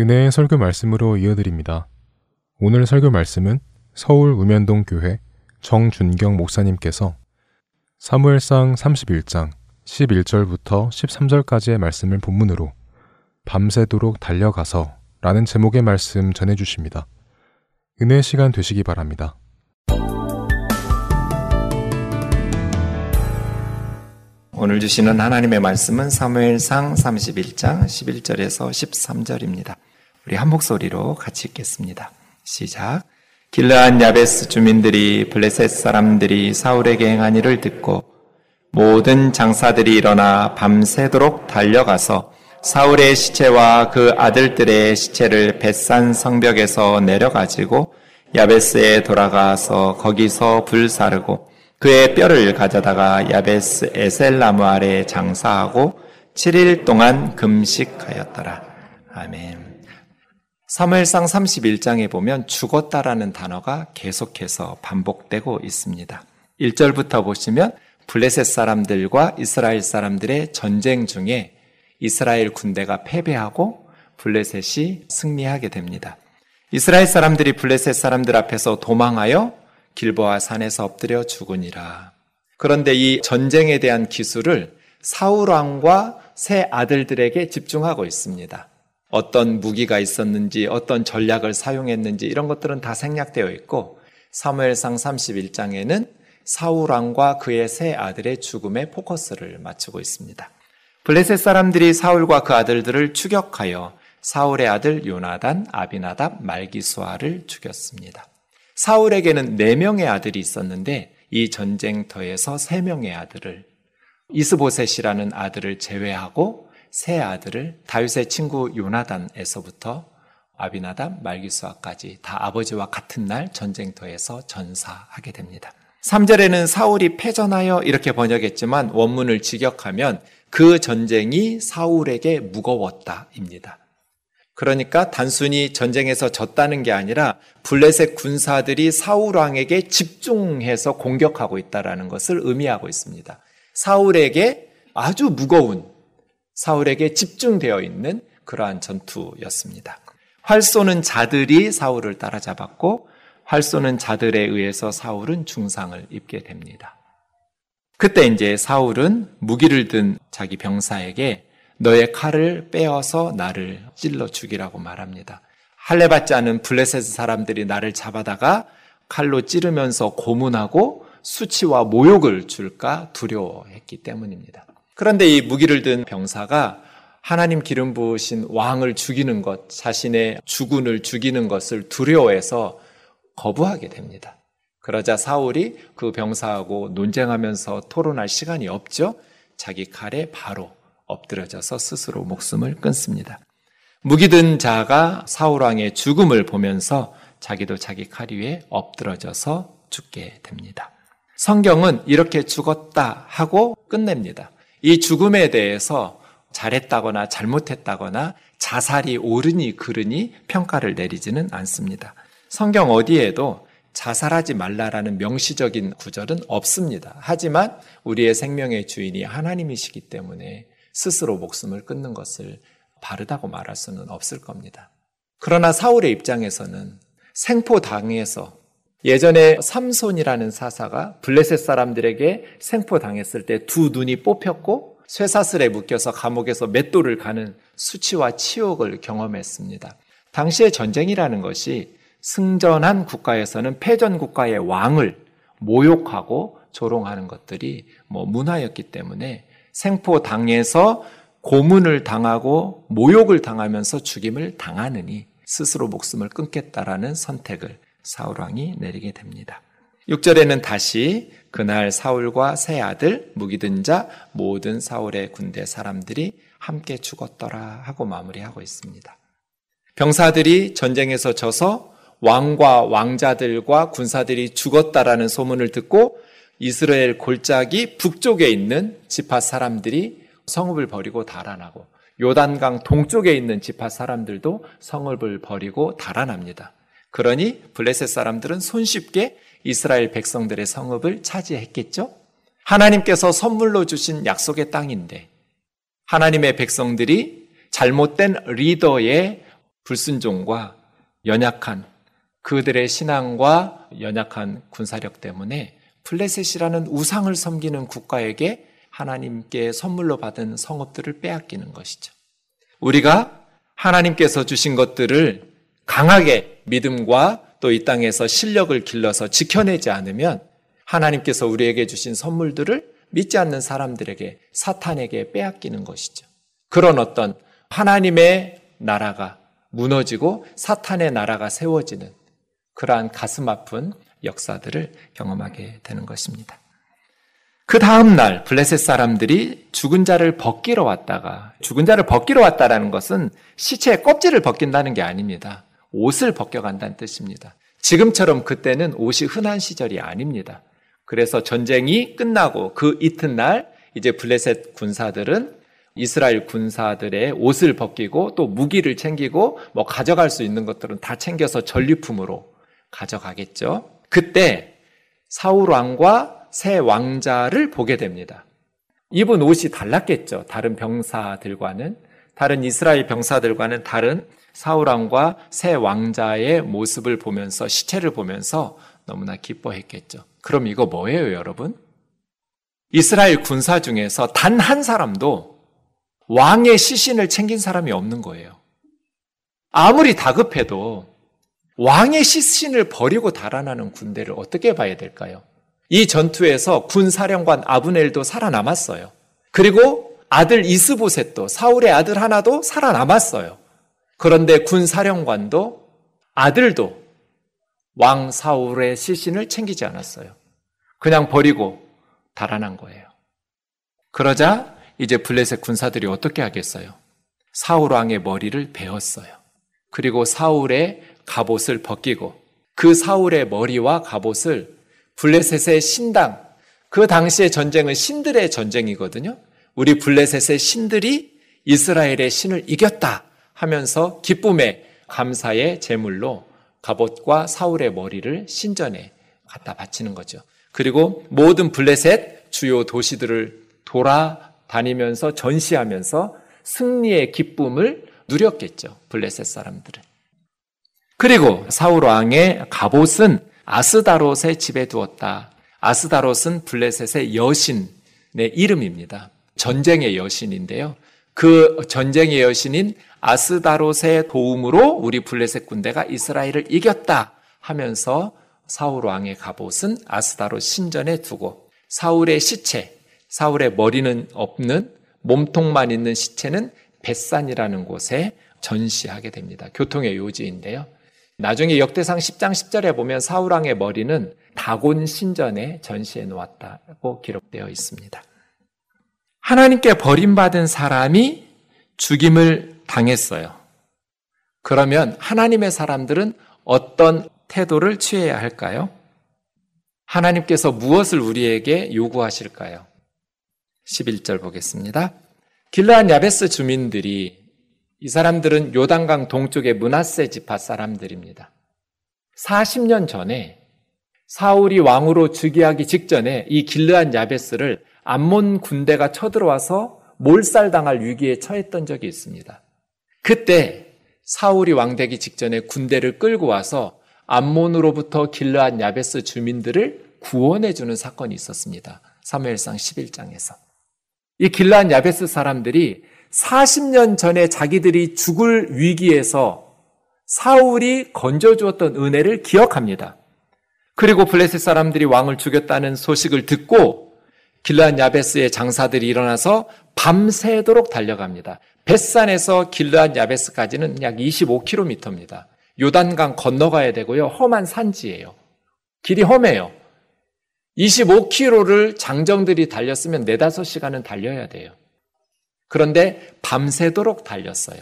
은혜의 설교 말씀으로 이어드립니다. 오늘 설교 말씀은 서울 우면동 교회 정준경 목사님께서 사무엘상 31장 11절부터 13절까지의 말씀을 본문으로 밤새도록 달려가서 라는 제목의 말씀 전해 주십니다. 은혜 시간 되시기 바랍니다. 오늘 주시는 하나님의 말씀은 사무엘상 31장 11절에서 13절입니다. 우리 한 목소리로 같이 읽겠습니다. 시작. 길르한 야베스 주민들이 블레셋 사람들이 사울에게 행한 일을 듣고 모든 장사들이 일어나 밤새도록 달려가서 사울의 시체와 그 아들들의 시체를 벳산 성벽에서 내려가지고 야베스에 돌아가서 거기서 불 사르고 그의 뼈를 가져다가 야베스 에셀나무 아래 장사하고 7일 동안 금식하였더라. 아멘. 사무엘상 31장에 보면 죽었다라는 단어가 계속해서 반복되고 있습니다. 1절부터 보시면 블레셋 사람들과 이스라엘 사람들의 전쟁 중에 이스라엘 군대가 패배하고 블레셋이 승리하게 됩니다. 이스라엘 사람들이 블레셋 사람들 앞에서 도망하여 길보아 산에서 엎드려 죽으니라. 그런데 이 전쟁에 대한 기술을 사울 왕과 새 아들들에게 집중하고 있습니다. 어떤 무기가 있었는지, 어떤 전략을 사용했는지 이런 것들은 다 생략되어 있고 사무엘상 31장에는 사울 왕과 그의 새 아들의 죽음에 포커스를 맞추고 있습니다. 블레셋 사람들이 사울과 그 아들들을 추격하여 사울의 아들 요나단, 아비나답, 말기수아를 죽였습니다. 사울에게는 네 명의 아들이 있었는데 이 전쟁터에서 세 명의 아들을 이스보셋이라는 아들을 제외하고 세 아들을 다윗의 친구 요나단에서부터 아비나답, 말기수아까지 다 아버지와 같은 날 전쟁터에서 전사하게 됩니다. 3절에는 사울이 패전하여 이렇게 번역했지만 원문을 직역하면 그 전쟁이 사울에게 무거웠다입니다. 그러니까 단순히 전쟁에서 졌다는 게 아니라 블레셋 군사들이 사울 왕에게 집중해서 공격하고 있다라는 것을 의미하고 있습니다. 사울에게 아주 무거운 사울에게 집중되어 있는 그러한 전투였습니다. 활 쏘는 자들이 사울을 따라잡았고 활 쏘는 자들에 의해서 사울은 중상을 입게 됩니다. 그때 이제 사울은 무기를 든 자기 병사에게 너의 칼을 빼어서 나를 찔러 죽이라고 말합니다. 할례 받지 않은 블레셋 사람들이 나를 잡아다가 칼로 찌르면서 고문하고 수치와 모욕을 줄까 두려워했기 때문입니다. 그런데 이 무기를 든 병사가 하나님 기름 부으신 왕을 죽이는 것, 자신의 주군을 죽이는 것을 두려워해서 거부하게 됩니다. 그러자 사울이 그 병사하고 논쟁하면서 토론할 시간이 없죠. 자기 칼에 바로 엎드려져서 스스로 목숨을 끊습니다. 무기든 자가 사울왕의 죽음을 보면서 자기도 자기 칼 위에 엎드러져서 죽게 됩니다. 성경은 이렇게 죽었다 하고 끝냅니다. 이 죽음에 대해서 잘했다거나 잘못했다거나 자살이 옳으니 그르니 평가를 내리지는 않습니다. 성경 어디에도 자살하지 말라라는 명시적인 구절은 없습니다. 하지만 우리의 생명의 주인이 하나님이시기 때문에 스스로 목숨을 끊는 것을 바르다고 말할 수는 없을 겁니다. 그러나 사울의 입장에서는 생포 당해서 예전에 삼손이라는 사사가 블레셋 사람들에게 생포당했을 때 두 눈이 뽑혔고 쇠사슬에 묶여서 감옥에서 맷돌을 가는 수치와 치욕을 경험했습니다. 당시의 전쟁이라는 것이 승전한 국가에서는 패전 국가의 왕을 모욕하고 조롱하는 것들이 뭐 문화였기 때문에 생포 당해서 고문을 당하고 모욕을 당하면서 죽임을 당하느니 스스로 목숨을 끊겠다라는 선택을 사울 왕이 내리게 됩니다. 6절에는 다시 그날 사울과 세 아들 무기든 자 모든 사울의 군대 사람들이 함께 죽었더라 하고 마무리하고 있습니다. 병사들이 전쟁에서 져서 왕과 왕자들과 군사들이 죽었다라는 소문을 듣고 이스라엘 골짜기 북쪽에 있는 지파 사람들이 성읍을 버리고 달아나고 요단강 동쪽에 있는 지파 사람들도 성읍을 버리고 달아납니다. 그러니 블레셋 사람들은 손쉽게 이스라엘 백성들의 성읍을 차지했겠죠? 하나님께서 선물로 주신 약속의 땅인데 하나님의 백성들이 잘못된 리더의 불순종과 연약한 그들의 신앙과 연약한 군사력 때문에 플레셋이라는 우상을 섬기는 국가에게 하나님께 선물로 받은 성읍들을 빼앗기는 것이죠. 우리가 하나님께서 주신 것들을 강하게 믿음과 또 이 땅에서 실력을 길러서 지켜내지 않으면 하나님께서 우리에게 주신 선물들을 믿지 않는 사람들에게 사탄에게 빼앗기는 것이죠. 그런 어떤 하나님의 나라가 무너지고 사탄의 나라가 세워지는 그러한 가슴 아픈 역사들을 경험하게 되는 것입니다. 그 다음 날 블레셋 사람들이 죽은 자를 벗기러 왔다가 죽은 자를 벗기러 왔다라는 것은 시체의 껍질을 벗긴다는 게 아닙니다. 옷을 벗겨간다는 뜻입니다. 지금처럼 그때는 옷이 흔한 시절이 아닙니다. 그래서 전쟁이 끝나고 그 이튿날 이제 블레셋 군사들은 이스라엘 군사들의 옷을 벗기고 또 무기를 챙기고 뭐 가져갈 수 있는 것들은 다 챙겨서 전리품으로 가져가겠죠. 그때 사울 왕과 새 왕자를 보게 됩니다. 입은 옷이 달랐겠죠. 다른 병사들과는 다른 이스라엘 병사들과는 다른 사울 왕과 새 왕자의 모습을 보면서 시체를 보면서 너무나 기뻐했겠죠. 그럼 이거 뭐예요, 여러분? 이스라엘 군사 중에서 단 한 사람도 왕의 시신을 챙긴 사람이 없는 거예요. 아무리 다급해도 왕의 시신을 버리고 달아나는 군대를 어떻게 봐야 될까요? 이 전투에서 군 사령관 아브넬도 살아남았어요. 그리고 아들 이스보셋도 사울의 아들 하나도 살아남았어요. 그런데 군 사령관도 아들도 왕 사울의 시신을 챙기지 않았어요. 그냥 버리고 달아난 거예요. 그러자 이제 블레셋 군사들이 어떻게 하겠어요? 사울 왕의 머리를 베었어요. 그리고 사울의 갑옷을 벗기고 그 사울의 머리와 갑옷을 블레셋의 신당, 그 당시의 전쟁은 신들의 전쟁이거든요. 우리 블레셋의 신들이 이스라엘의 신을 이겼다 하면서 기쁨의 감사의 제물로 갑옷과 사울의 머리를 신전에 갖다 바치는 거죠. 그리고 모든 블레셋 주요 도시들을 돌아다니면서 전시하면서 승리의 기쁨을 누렸겠죠. 블레셋 사람들은. 그리고 사울 왕의 갑옷은 아스다롯의 집에 두었다. 아스다롯은 블레셋의 여신의 이름입니다. 전쟁의 여신인데요. 그 전쟁의 여신인 아스다롯의 도움으로 우리 블레셋 군대가 이스라엘을 이겼다 하면서 사울 왕의 갑옷은 아스다롯 신전에 두고 사울의 시체, 사울의 머리는 없는 몸통만 있는 시체는 벳산이라는 곳에 전시하게 됩니다. 교통의 요지인데요. 나중에 역대상 10장 10절에 보면 사울왕의 머리는 다곤 신전에 전시해 놓았다고 기록되어 있습니다. 하나님께 버림받은 사람이 죽임을 당했어요. 그러면 하나님의 사람들은 어떤 태도를 취해야 할까요? 하나님께서 무엇을 우리에게 요구하실까요? 11절 보겠습니다. 길라한 야베스 주민들이 이 사람들은 요단강 동쪽의 문하세 지파 사람들입니다. 40년 전에 사울이 왕으로 즉위하기 직전에 이 길르한 야베스를 암몬 군대가 쳐들어와서 몰살당할 위기에 처했던 적이 있습니다. 그때 사울이 왕되기 직전에 군대를 끌고 와서 암몬으로부터 길르한 야베스 주민들을 구원해 주는 사건이 있었습니다. 사무엘상 11장에서. 이 길르한 야베스 사람들이 40년 전에 자기들이 죽을 위기에서 사울이 건져 주었던 은혜를 기억합니다. 그리고 블레셋 사람들이 왕을 죽였다는 소식을 듣고 길르한 야베스의 장사들이 일어나서 밤새도록 달려갑니다. 벳산에서 길르한 야베스까지는 약 25km입니다. 요단강 건너가야 되고요. 험한 산지예요. 길이 험해요. 25km를 장정들이 달렸으면 4, 5시간은 달려야 돼요. 그런데 밤새도록 달렸어요.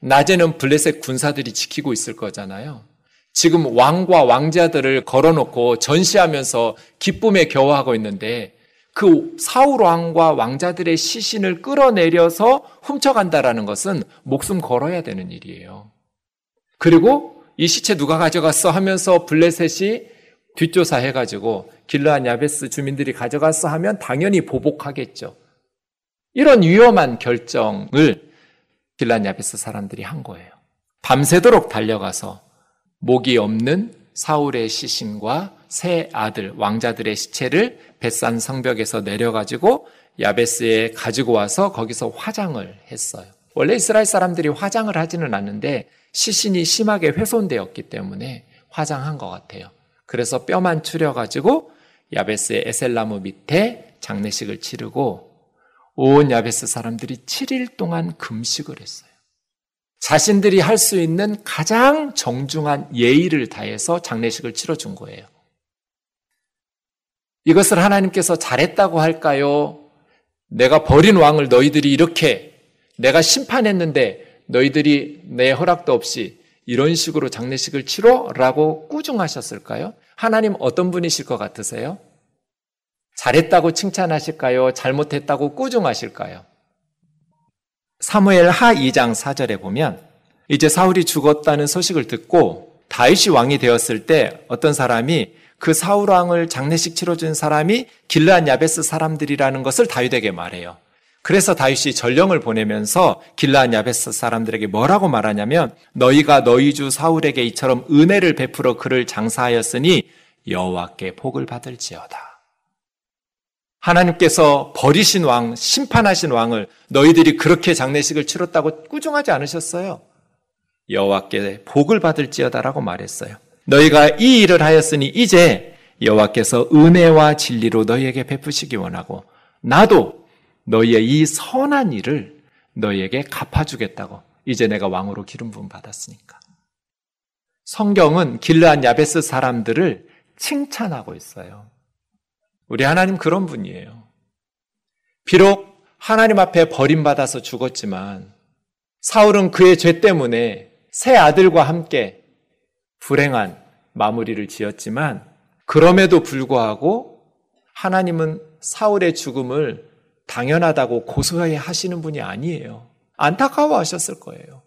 낮에는 블레셋 군사들이 지키고 있을 거잖아요. 지금 왕과 왕자들을 걸어놓고 전시하면서 기쁨에 겨워하고 있는데 그 사울 왕과 왕자들의 시신을 끌어내려서 훔쳐간다라는 것은 목숨 걸어야 되는 일이에요. 그리고 이 시체 누가 가져갔어 하면서 블레셋이 뒷조사 해가지고 길르한 야베스 주민들이 가져갔어 하면 당연히 보복하겠죠. 이런 위험한 결정을 길르한 야베스 사람들이 한 거예요. 밤새도록 달려가서 목이 없는 사울의 시신과 세 아들 왕자들의 시체를 벳산 성벽에서 내려가지고 야베스에 가지고 와서 거기서 화장을 했어요. 원래 이스라엘 사람들이 화장을 하지는 않는데 시신이 심하게 훼손되었기 때문에 화장한 것 같아요. 그래서 뼈만 추려가지고 야베스의 에셀나무 밑에 장례식을 치르고 온 야베스 사람들이 7일 동안 금식을 했어요. 자신들이 할 수 있는 가장 정중한 예의를 다해서 장례식을 치러준 거예요. 이것을 하나님께서 잘했다고 할까요? 내가 버린 왕을 너희들이 이렇게 내가 심판했는데 너희들이 내 허락도 없이 이런 식으로 장례식을 치러 라고 꾸중하셨을까요? 하나님 어떤 분이실 것 같으세요? 잘했다고 칭찬하실까요? 잘못했다고 꾸중하실까요? 사무엘 하 2장 4절에 보면 이제 사울이 죽었다는 소식을 듣고 다윗이 왕이 되었을 때 어떤 사람이 그 사울 왕을 장례식 치러준 사람이 길르한 야베스 사람들이라는 것을 다윗에게 말해요. 그래서 다윗이 전령을 보내면서 길라한 야베스 사람들에게 뭐라고 말하냐면 너희가 너희 주 사울에게 이처럼 은혜를 베풀어 그를 장사하였으니 여호와께 복을 받을지어다. 하나님께서 버리신 왕, 심판하신 왕을 너희들이 그렇게 장례식을 치렀다고 꾸중하지 않으셨어요. 여호와께 복을 받을지어다라고 말했어요. 너희가 이 일을 하였으니 이제 여호와께서 은혜와 진리로 너희에게 베푸시기 원하고 나도 너희의 이 선한 일을 너희에게 갚아주겠다고. 이제 내가 왕으로 기름 부음 받았으니까. 성경은 길르한 야베스 사람들을 칭찬하고 있어요. 우리 하나님 그런 분이에요. 비록 하나님 앞에 버림받아서 죽었지만 사울은 그의 죄 때문에 새 아들과 함께 불행한 마무리를 지었지만 그럼에도 불구하고 하나님은 사울의 죽음을 당연하다고 고소해 하시는 분이 아니에요. 안타까워 하셨을 거예요.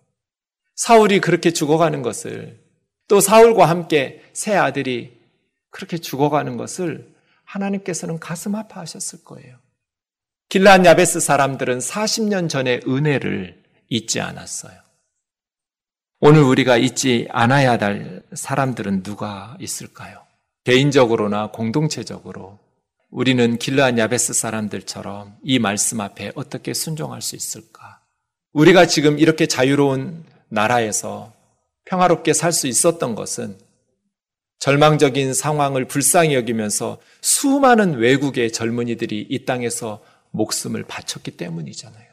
사울이 그렇게 죽어가는 것을 또 사울과 함께 새 아들이 그렇게 죽어가는 것을 하나님께서는 가슴 아파하셨을 거예요. 길란 야베스 사람들은 40년 전의 은혜를 잊지 않았어요. 오늘 우리가 잊지 않아야 할 사람들은 누가 있을까요? 개인적으로나 공동체적으로 우리는 길르한 야베스 사람들처럼 이 말씀 앞에 어떻게 순종할 수 있을까? 우리가 지금 이렇게 자유로운 나라에서 평화롭게 살 수 있었던 것은 절망적인 상황을 불쌍히 여기면서 수많은 외국의 젊은이들이 이 땅에서 목숨을 바쳤기 때문이잖아요.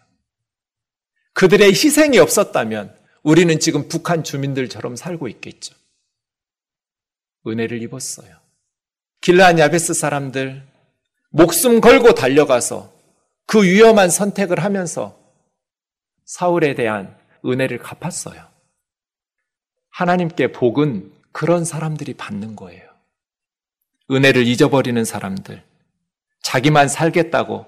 그들의 희생이 없었다면 우리는 지금 북한 주민들처럼 살고 있겠죠. 은혜를 입었어요. 길라한 야베스 사람들 목숨 걸고 달려가서 그 위험한 선택을 하면서 사울에 대한 은혜를 갚았어요. 하나님께 복은 그런 사람들이 받는 거예요. 은혜를 잊어버리는 사람들, 자기만 살겠다고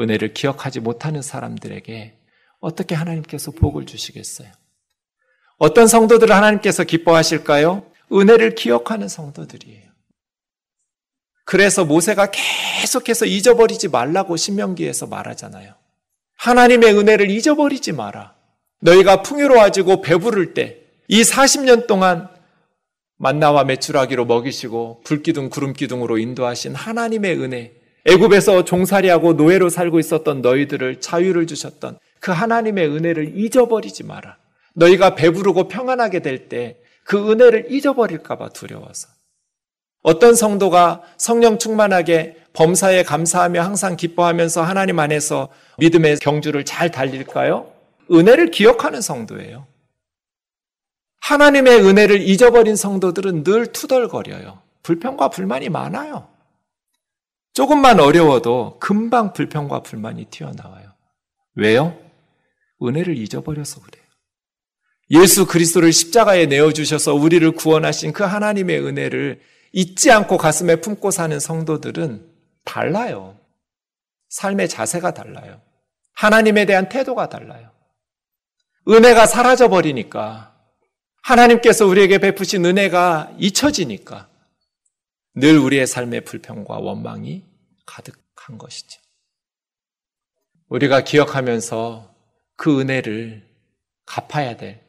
은혜를 기억하지 못하는 사람들에게 어떻게 하나님께서 복을 주시겠어요? 어떤 성도들을 하나님께서 기뻐하실까요? 은혜를 기억하는 성도들이에요. 그래서 모세가 계속해서 잊어버리지 말라고 신명기에서 말하잖아요. 하나님의 은혜를 잊어버리지 마라. 너희가 풍요로워지고 배부를 때 이 40년 동안 만나와 메추라기로 먹이시고 불기둥 구름기둥으로 인도하신 하나님의 은혜, 애굽에서 종살이하고 노예로 살고 있었던 너희들을 자유를 주셨던 그 하나님의 은혜를 잊어버리지 마라. 너희가 배부르고 평안하게 될 때 그 은혜를 잊어버릴까봐 두려워서. 어떤 성도가 성령 충만하게 범사에 감사하며 항상 기뻐하면서 하나님 안에서 믿음의 경주를 잘 달릴까요? 은혜를 기억하는 성도예요. 하나님의 은혜를 잊어버린 성도들은 늘 투덜거려요. 불평과 불만이 많아요. 조금만 어려워도 금방 불평과 불만이 튀어나와요. 왜요? 은혜를 잊어버려서 그래요. 예수 그리스도를 십자가에 내어주셔서 우리를 구원하신 그 하나님의 은혜를 잊지 않고 가슴에 품고 사는 성도들은 달라요. 삶의 자세가 달라요. 하나님에 대한 태도가 달라요. 은혜가 사라져 버리니까 하나님께서 우리에게 베푸신 은혜가 잊혀지니까 늘 우리의 삶의 불평과 원망이 가득한 것이죠. 우리가 기억하면서 그 은혜를 갚아야 될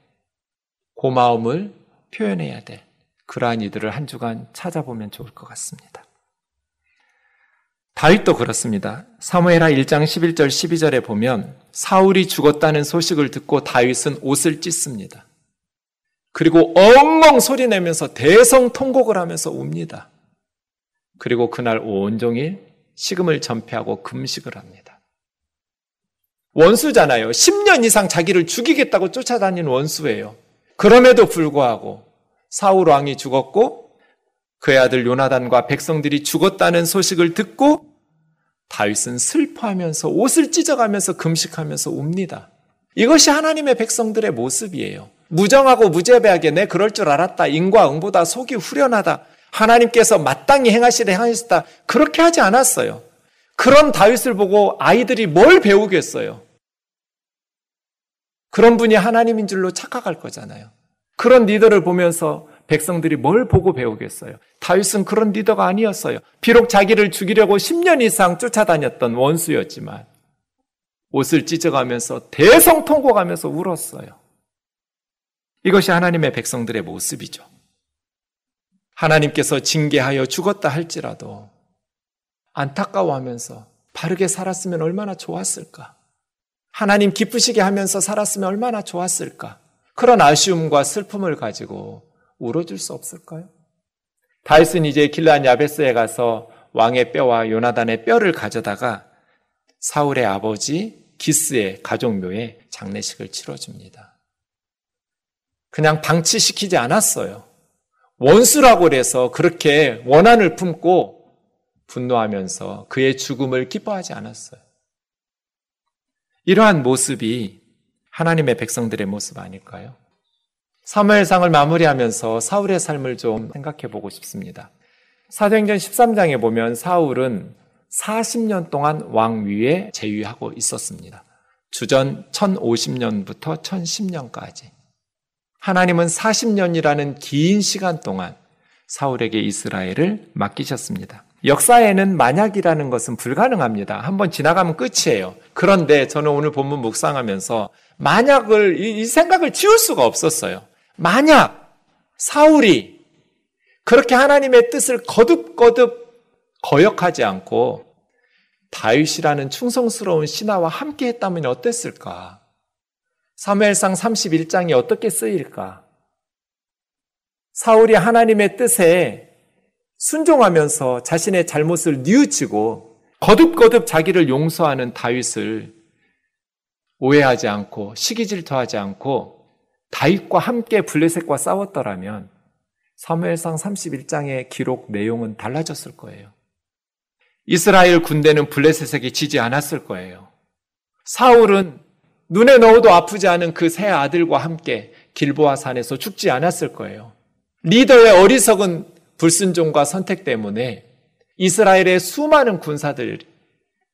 고마움을 표현해야 될 그러한 이들을 한 주간 찾아보면 좋을 것 같습니다. 다윗도 그렇습니다. 사무엘하 1장 11절 12절에 보면 사울이 죽었다는 소식을 듣고 다윗은 옷을 찢습니다. 그리고 엉엉 소리 내면서 대성 통곡을 하면서 웁니다. 그리고 그날 온종일 식음을 전폐하고 금식을 합니다. 원수잖아요. 10년 이상 자기를 죽이겠다고 쫓아다닌 원수예요. 그럼에도 불구하고 사울 왕이 죽었고 그의 아들 요나단과 백성들이 죽었다는 소식을 듣고 다윗은 슬퍼하면서 옷을 찢어가면서 금식하면서 웁니다. 이것이 하나님의 백성들의 모습이에요. 무정하고 무재배하게 내 그럴 줄 알았다. 인과응보다 속이 후련하다. 하나님께서 마땅히 행하시되 행하시다. 그렇게 하지 않았어요. 그런 다윗을 보고 아이들이 뭘 배우겠어요? 그런 분이 하나님인 줄로 착각할 거잖아요. 그런 리더를 보면서 백성들이 뭘 보고 배우겠어요? 다윗은 그런 리더가 아니었어요. 비록 자기를 죽이려고 10년 이상 쫓아다녔던 원수였지만 옷을 찢어가면서 대성통곡하면서 울었어요. 이것이 하나님의 백성들의 모습이죠. 하나님께서 징계하여 죽었다 할지라도 안타까워하면서 바르게 살았으면 얼마나 좋았을까? 하나님 기쁘시게 하면서 살았으면 얼마나 좋았을까? 그런 아쉬움과 슬픔을 가지고 울어줄 수 없을까요? 다윗은 이제 길란 야베스에 가서 왕의 뼈와 요나단의 뼈를 가져다가 사울의 아버지 기스의 가족묘에 장례식을 치러줍니다. 그냥 방치시키지 않았어요. 원수라고 그래서 그렇게 원한을 품고 분노하면서 그의 죽음을 기뻐하지 않았어요. 이러한 모습이 하나님의 백성들의 모습 아닐까요? 사무엘상을 마무리하면서 사울의 삶을 좀 생각해 보고 싶습니다. 사도행전 13장에 보면 사울은 40년 동안 왕위에 제위하고 있었습니다. 주전 1050년부터 1010년까지. 하나님은 40년이라는 긴 시간 동안 사울에게 이스라엘을 맡기셨습니다. 역사에는 만약이라는 것은 불가능합니다. 한번 지나가면 끝이에요. 그런데 저는 오늘 본문 묵상하면서 만약을, 이 생각을 지울 수가 없었어요. 만약 사울이 그렇게 하나님의 뜻을 거듭거듭 거역하지 않고 다윗이라는 충성스러운 신하와 함께 했다면 어땠을까? 사무엘상 31장이 어떻게 쓰일까? 사울이 하나님의 뜻에 순종하면서 자신의 잘못을 뉘우치고 거듭거듭 자기를 용서하는 다윗을 오해하지 않고 시기 질투하지 않고 다윗과 함께 블레셋과 싸웠더라면 사무엘상 31장의 기록 내용은 달라졌을 거예요. 이스라엘 군대는 블레셋에게 지지 않았을 거예요. 사울은 눈에 넣어도 아프지 않은 그 세 아들과 함께 길보아 산에서 죽지 않았을 거예요. 리더의 어리석은 불순종과 선택 때문에 이스라엘의 수많은 군사들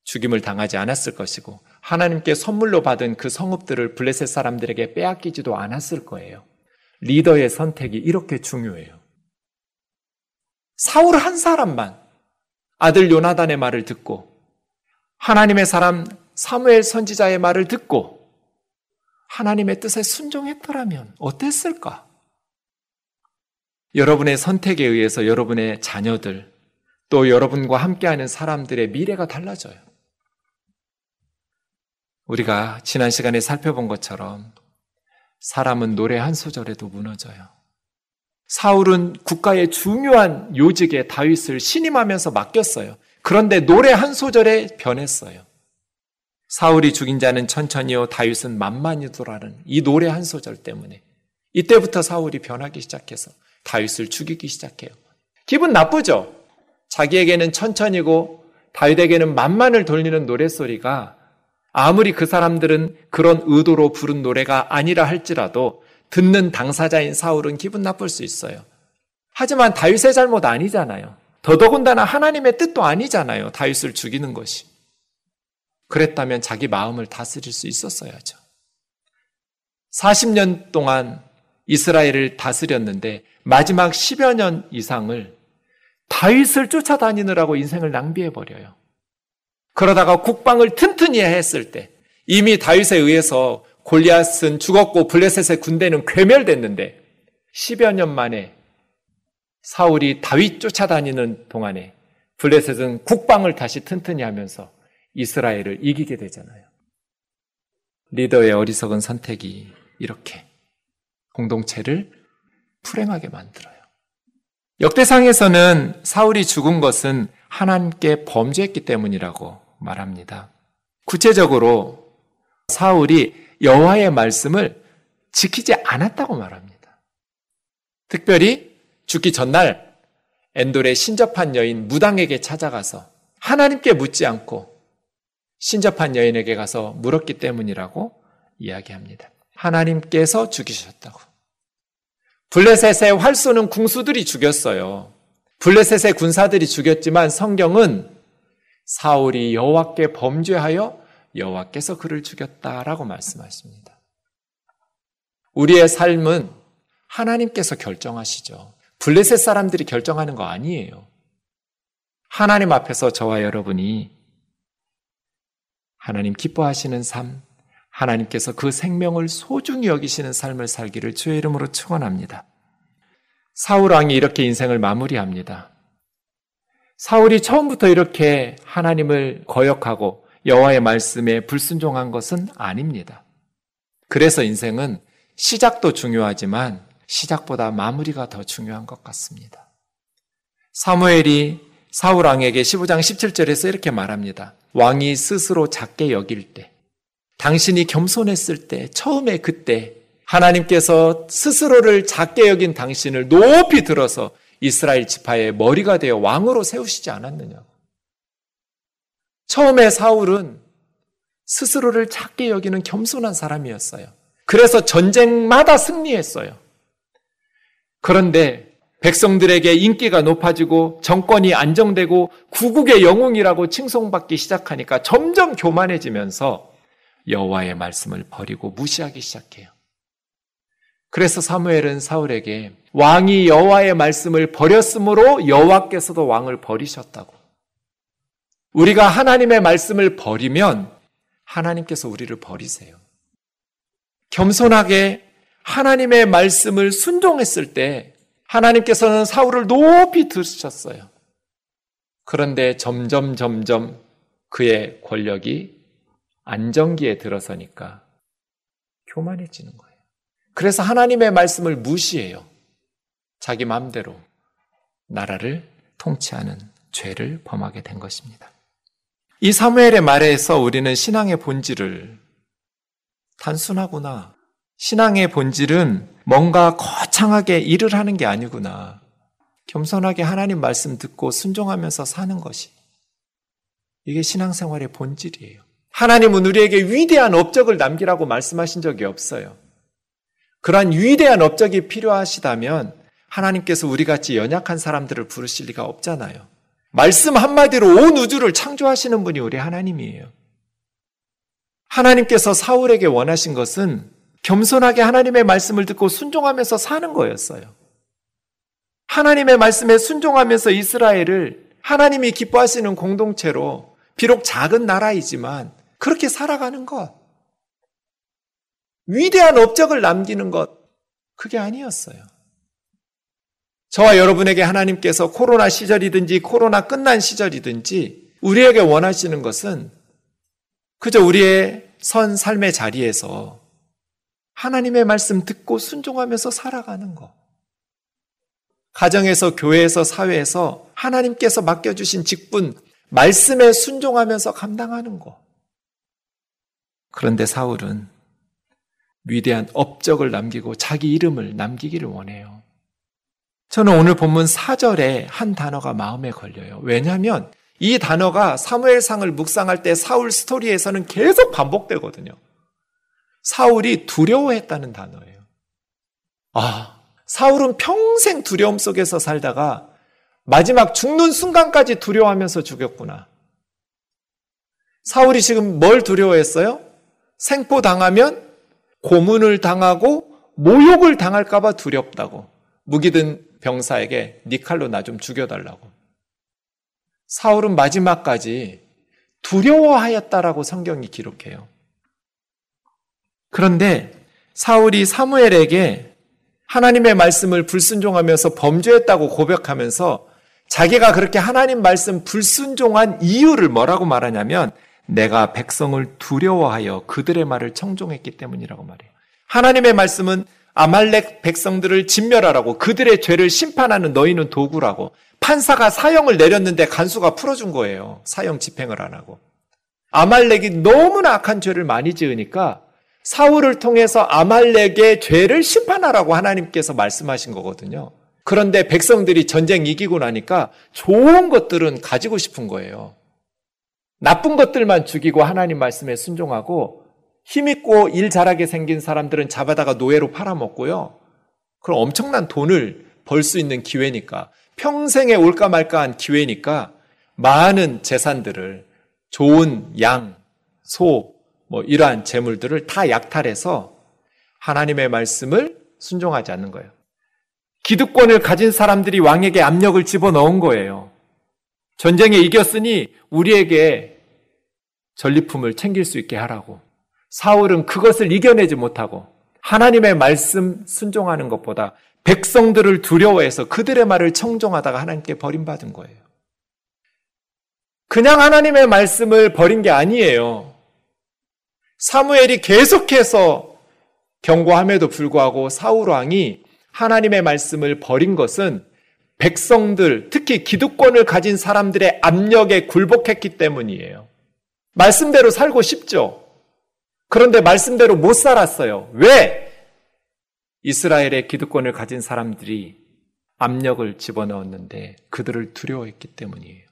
죽임을 당하지 않았을 것이고 하나님께 선물로 받은 그 성읍들을 블레셋 사람들에게 빼앗기지도 않았을 거예요. 리더의 선택이 이렇게 중요해요. 사울 한 사람만 아들 요나단의 말을 듣고 하나님의 사람 사무엘 선지자의 말을 듣고 하나님의 뜻에 순종했더라면 어땠을까? 여러분의 선택에 의해서 여러분의 자녀들, 또 여러분과 함께하는 사람들의 미래가 달라져요. 우리가 지난 시간에 살펴본 것처럼 사람은 노래 한 소절에도 무너져요. 사울은 국가의 중요한 요직에 다윗을 신임하면서 맡겼어요. 그런데 노래 한 소절에 변했어요. 사울이 죽인 자는 천천히요, 다윗은 만만히도라는 이 노래 한 소절 때문에 이때부터 사울이 변하기 시작해서 다윗을 죽이기 시작해요. 기분 나쁘죠? 자기에게는 천천히고 다윗에게는 만만을 돌리는 노래소리가 아무리 그 사람들은 그런 의도로 부른 노래가 아니라 할지라도 듣는 당사자인 사울은 기분 나쁠 수 있어요. 하지만 다윗의 잘못 아니잖아요. 더더군다나 하나님의 뜻도 아니잖아요. 다윗을 죽이는 것이. 그랬다면 자기 마음을 다스릴 수 있었어야죠. 40년 동안 이스라엘을 다스렸는데 마지막 10여 년 이상을 다윗을 쫓아다니느라고 인생을 낭비해 버려요. 그러다가 국방을 튼튼히 했을 때 이미 다윗에 의해서 골리앗은 죽었고 블레셋의 군대는 괴멸됐는데 10여 년 만에 사울이 다윗 쫓아다니는 동안에 블레셋은 국방을 다시 튼튼히 하면서 이스라엘을 이기게 되잖아요. 리더의 어리석은 선택이 이렇게 공동체를 불행하게 만들어요. 역대상에서는 사울이 죽은 것은 하나님께 범죄했기 때문이라고 말합니다. 구체적으로 사울이 여호와의 말씀을 지키지 않았다고 말합니다. 특별히 죽기 전날 엔돌의 신접한 여인 무당에게 찾아가서 하나님께 묻지 않고 신접한 여인에게 가서 물었기 때문이라고 이야기합니다. 하나님께서 죽이셨다고. 블레셋의 활 쏘는 궁수들이 죽였어요. 블레셋의 군사들이 죽였지만 성경은 사울이 여호와께 범죄하여 여호와께서 그를 죽였다라고 말씀하십니다. 우리의 삶은 하나님께서 결정하시죠. 블레셋 사람들이 결정하는 거 아니에요. 하나님 앞에서 저와 여러분이 하나님 기뻐하시는 삶, 하나님께서 그 생명을 소중히 여기시는 삶을 살기를 주의 이름으로 축원합니다. 사울 왕이 이렇게 인생을 마무리합니다. 사울이 처음부터 이렇게 하나님을 거역하고 여호와의 말씀에 불순종한 것은 아닙니다. 그래서 인생은 시작도 중요하지만 시작보다 마무리가 더 중요한 것 같습니다. 사무엘이 사울 왕에게 15장 17절에서 이렇게 말합니다. 왕이 스스로 작게 여길 때, 당신이 겸손했을 때, 처음에 그때 하나님께서 스스로를 작게 여긴 당신을 높이 들어서 이스라엘 지파의 머리가 되어 왕으로 세우시지 않았느냐고. 처음에 사울은 스스로를 작게 여기는 겸손한 사람이었어요. 그래서 전쟁마다 승리했어요. 그런데 백성들에게 인기가 높아지고 정권이 안정되고 구국의 영웅이라고 칭송받기 시작하니까 점점 교만해지면서 여호와의 말씀을 버리고 무시하기 시작해요. 그래서 사무엘은 사울에게 왕이 여호와의 말씀을 버렸으므로 여호와께서도 왕을 버리셨다고. 우리가 하나님의 말씀을 버리면 하나님께서 우리를 버리세요. 겸손하게 하나님의 말씀을 순종했을 때 하나님께서는 사울을 높이 들으셨어요. 그런데 점점 점점 그의 권력이 안정기에 들어서니까 교만해지는 거예요. 그래서 하나님의 말씀을 무시해요. 자기 마음대로 나라를 통치하는 죄를 범하게 된 것입니다. 이 사무엘의 말에서 우리는 신앙의 본질을 단순하구나. 신앙의 본질은 뭔가 거창하게 일을 하는 게 아니구나. 겸손하게 하나님 말씀 듣고 순종하면서 사는 것이. 이게 신앙생활의 본질이에요. 하나님은 우리에게 위대한 업적을 남기라고 말씀하신 적이 없어요. 그러한 위대한 업적이 필요하시다면 하나님께서 우리 같이 연약한 사람들을 부르실 리가 없잖아요. 말씀 한마디로 온 우주를 창조하시는 분이 우리 하나님이에요. 하나님께서 사울에게 원하신 것은 겸손하게 하나님의 말씀을 듣고 순종하면서 사는 거였어요. 하나님의 말씀에 순종하면서 이스라엘을 하나님이 기뻐하시는 공동체로 비록 작은 나라이지만 그렇게 살아가는 것. 위대한 업적을 남기는 것. 그게 아니었어요. 저와 여러분에게 하나님께서 코로나 시절이든지 코로나 끝난 시절이든지 우리에게 원하시는 것은 그저 우리의 선 삶의 자리에서 하나님의 말씀 듣고 순종하면서 살아가는 것. 가정에서, 교회에서, 사회에서 하나님께서 맡겨주신 직분, 말씀에 순종하면서 감당하는 것. 그런데 사울은 위대한 업적을 남기고 자기 이름을 남기기를 원해요. 저는 오늘 본문 4절에 한 단어가 마음에 걸려요. 왜냐하면 이 단어가 사무엘상을 묵상할 때 사울 스토리에서는 계속 반복되거든요. 사울이 두려워했다는 단어예요. 아, 사울은 평생 두려움 속에서 살다가 마지막 죽는 순간까지 두려워하면서 죽였구나. 사울이 지금 뭘 두려워했어요? 생포 당하면 고문을 당하고 모욕을 당할까봐 두렵다고. 무기든 병사에게 니 칼로 나 좀 죽여달라고. 사울은 마지막까지 두려워하였다라고 성경이 기록해요. 그런데 사울이 사무엘에게 하나님의 말씀을 불순종하면서 범죄했다고 고백하면서 자기가 그렇게 하나님 말씀 불순종한 이유를 뭐라고 말하냐면 내가 백성을 두려워하여 그들의 말을 청종했기 때문이라고 말해요. 하나님의 말씀은 아말렉 백성들을 진멸하라고 그들의 죄를 심판하는 너희는 도구라고 판사가 사형을 내렸는데 간수가 풀어준 거예요. 사형 집행을 안 하고. 아말렉이 너무나 악한 죄를 많이 지으니까 사울을 통해서 아말렉의 죄를 심판하라고 하나님께서 말씀하신 거거든요. 그런데 백성들이 전쟁 이기고 나니까 좋은 것들은 가지고 싶은 거예요. 나쁜 것들만 죽이고 하나님 말씀에 순종하고 힘있고 일 잘하게 생긴 사람들은 잡아다가 노예로 팔아먹고요. 그럼 엄청난 돈을 벌 수 있는 기회니까 평생에 올까 말까한 기회니까 많은 재산들을 좋은 양, 소, 뭐 이러한 재물들을 다 약탈해서 하나님의 말씀을 순종하지 않는 거예요. 기득권을 가진 사람들이 왕에게 압력을 집어넣은 거예요. 전쟁에 이겼으니 우리에게 전리품을 챙길 수 있게 하라고. 사울은 그것을 이겨내지 못하고 하나님의 말씀 순종하는 것보다 백성들을 두려워해서 그들의 말을 청종하다가 하나님께 버림받은 거예요. 그냥 하나님의 말씀을 버린 게 아니에요. 사무엘이 계속해서 경고함에도 불구하고 사울 왕이 하나님의 말씀을 버린 것은 백성들, 특히 기득권을 가진 사람들의 압력에 굴복했기 때문이에요. 말씀대로 살고 싶죠. 그런데 말씀대로 못 살았어요. 왜? 이스라엘의 기득권을 가진 사람들이 압력을 집어넣었는데 그들을 두려워했기 때문이에요.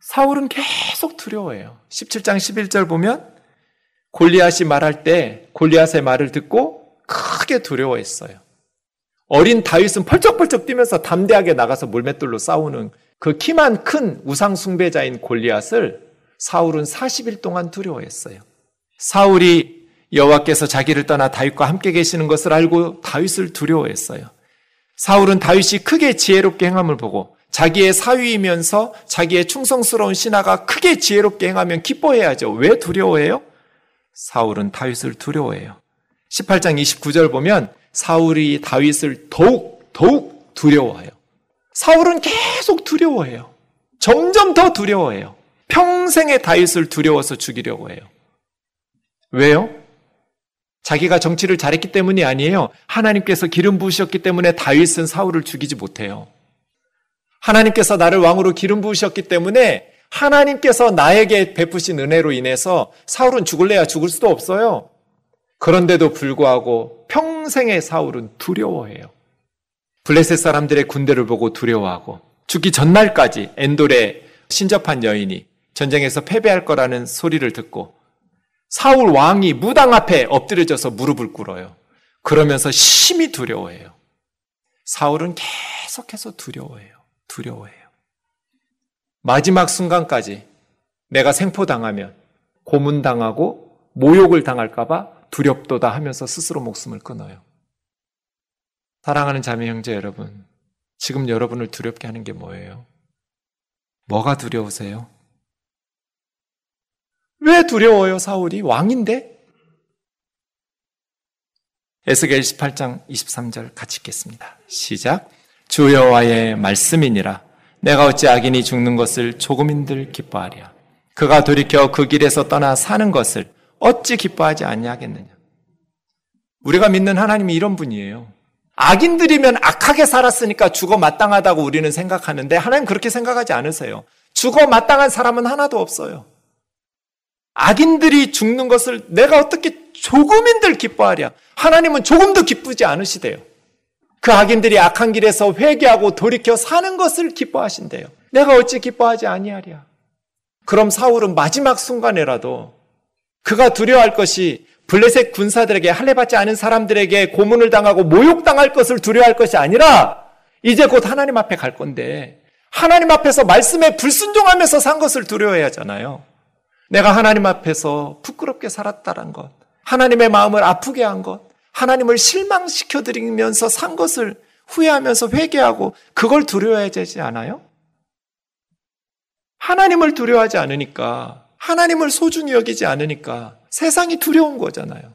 사울은 계속 두려워해요. 17장 11절 보면 골리앗이 말할 때 골리앗의 말을 듣고 크게 두려워했어요. 어린 다윗은 펄쩍펄쩍 뛰면서 담대하게 나가서 물맷돌로 싸우는 그 키만 큰 우상 숭배자인 골리앗을 사울은 40일 동안 두려워했어요. 사울이 여호와께서 자기를 떠나 다윗과 함께 계시는 것을 알고 다윗을 두려워했어요. 사울은 다윗이 크게 지혜롭게 행함을 보고 자기의 사위이면서 자기의 충성스러운 신하가 크게 지혜롭게 행하면 기뻐해야죠. 왜 두려워해요? 사울은 다윗을 두려워해요. 18장 29절 보면 사울이 다윗을 더욱 더욱 두려워해요. 사울은 계속 두려워해요. 점점 더 두려워해요. 평생의 다윗을 두려워서 죽이려고 해요. 왜요? 자기가 정치를 잘했기 때문이 아니에요. 하나님께서 기름 부으셨기 때문에 다윗은 사울을 죽이지 못해요. 하나님께서 나를 왕으로 기름 부으셨기 때문에 하나님께서 나에게 베푸신 은혜로 인해서 사울은 죽을래야 죽을 수도 없어요. 그런데도 불구하고 평생의 사울은 두려워해요. 블레셋 사람들의 군대를 보고 두려워하고 죽기 전날까지 엔돌에 신접한 여인이 전쟁에서 패배할 거라는 소리를 듣고 사울 왕이 무당 앞에 엎드려져서 무릎을 꿇어요. 그러면서 심히 두려워해요. 사울은 계속해서 두려워해요. 두려워해요. 마지막 순간까지 내가 생포당하면 고문당하고 모욕을 당할까봐 두렵도다 하면서 스스로 목숨을 끊어요. 사랑하는 자매 형제 여러분, 지금 여러분을 두렵게 하는 게 뭐예요? 뭐가 두려우세요? 왜 두려워요, 사울이? 왕인데? 에스겔 18장 23절 같이 읽겠습니다. 시작. 주 여호와의 말씀이니라. 내가 어찌 악인이 죽는 것을 조금인들 기뻐하랴. 그가 돌이켜 그 길에서 떠나 사는 것을 어찌 기뻐하지 아니하겠느냐. 우리가 믿는 하나님이 이런 분이에요. 악인들이면 악하게 살았으니까 죽어 마땅하다고 우리는 생각하는데 하나님 그렇게 생각하지 않으세요. 죽어 마땅한 사람은 하나도 없어요. 악인들이 죽는 것을 내가 어떻게 조금인들 기뻐하랴. 하나님은 조금도 기쁘지 않으시대요. 그 악인들이 악한 길에서 회개하고 돌이켜 사는 것을 기뻐하신대요. 내가 어찌 기뻐하지 아니하랴. 그럼 사울은 마지막 순간에라도 그가 두려워할 것이 블레셋 군사들에게 할례받지 않은 사람들에게 고문을 당하고 모욕당할 것을 두려워할 것이 아니라 이제 곧 하나님 앞에 갈 건데 하나님 앞에서 말씀에 불순종하면서 산 것을 두려워해야 하잖아요. 내가 하나님 앞에서 부끄럽게 살았다는 것, 하나님의 마음을 아프게 한 것, 하나님을 실망시켜 드리면서 산 것을 후회하면서 회개하고 그걸 두려워해야 되지 않아요? 하나님을 두려워하지 않으니까, 하나님을 소중히 여기지 않으니까 세상이 두려운 거잖아요.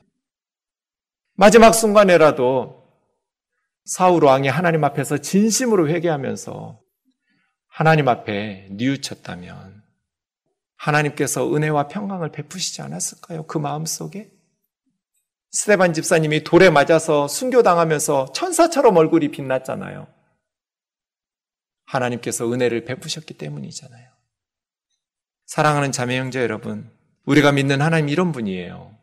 마지막 순간에라도 사울 왕이 하나님 앞에서 진심으로 회개하면서 하나님 앞에 뉘우쳤다면 하나님께서 은혜와 평강을 베푸시지 않았을까요? 그 마음 속에? 스테반 집사님이 돌에 맞아서 순교당하면서 천사처럼 얼굴이 빛났잖아요. 하나님께서 은혜를 베푸셨기 때문이잖아요. 사랑하는 자매 형제 여러분, 우리가 믿는 하나님 이런 분이에요.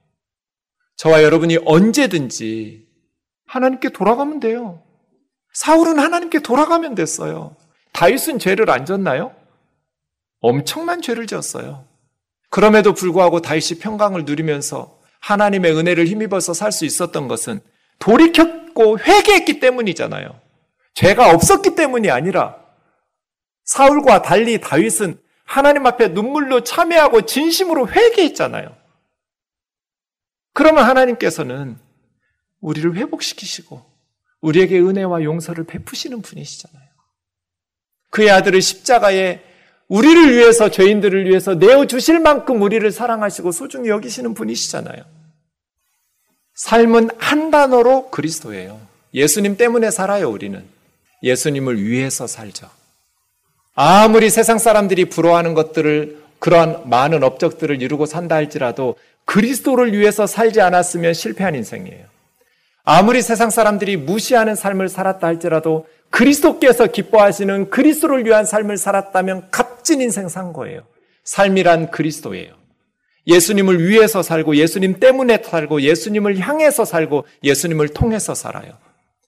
저와 여러분이 언제든지 하나님께 돌아가면 돼요. 사울은 하나님께 돌아가면 됐어요. 다윗은 죄를 안 졌나요? 엄청난 죄를 지었어요. 그럼에도 불구하고 다윗이 평강을 누리면서 하나님의 은혜를 힘입어서 살 수 있었던 것은 돌이켰고 회개했기 때문이잖아요. 죄가 없었기 때문이 아니라 사울과 달리 다윗은 하나님 앞에 눈물로 참회하고 진심으로 회개했잖아요. 그러면 하나님께서는 우리를 회복시키시고 우리에게 은혜와 용서를 베푸시는 분이시잖아요. 그의 아들을 십자가에 우리를 위해서 죄인들을 위해서 내어 주실 만큼 우리를 사랑하시고 소중히 여기시는 분이시잖아요. 삶은 한 단어로 그리스도예요. 예수님 때문에 살아요, 우리는. 예수님을 위해서 살죠. 아무리 세상 사람들이 부러워하는 것들을 그러한 많은 업적들을 이루고 산다 할지라도 그리스도를 위해서 살지 않았으면 실패한 인생이에요. 아무리 세상 사람들이 무시하는 삶을 살았다 할지라도 그리스도께서 기뻐하시는 그리스도를 위한 삶을 살았다면 값진 인생 산 거예요. 삶이란 그리스도예요. 예수님을 위해서 살고 예수님 때문에 살고 예수님을 향해서 살고 예수님을 통해서 살아요.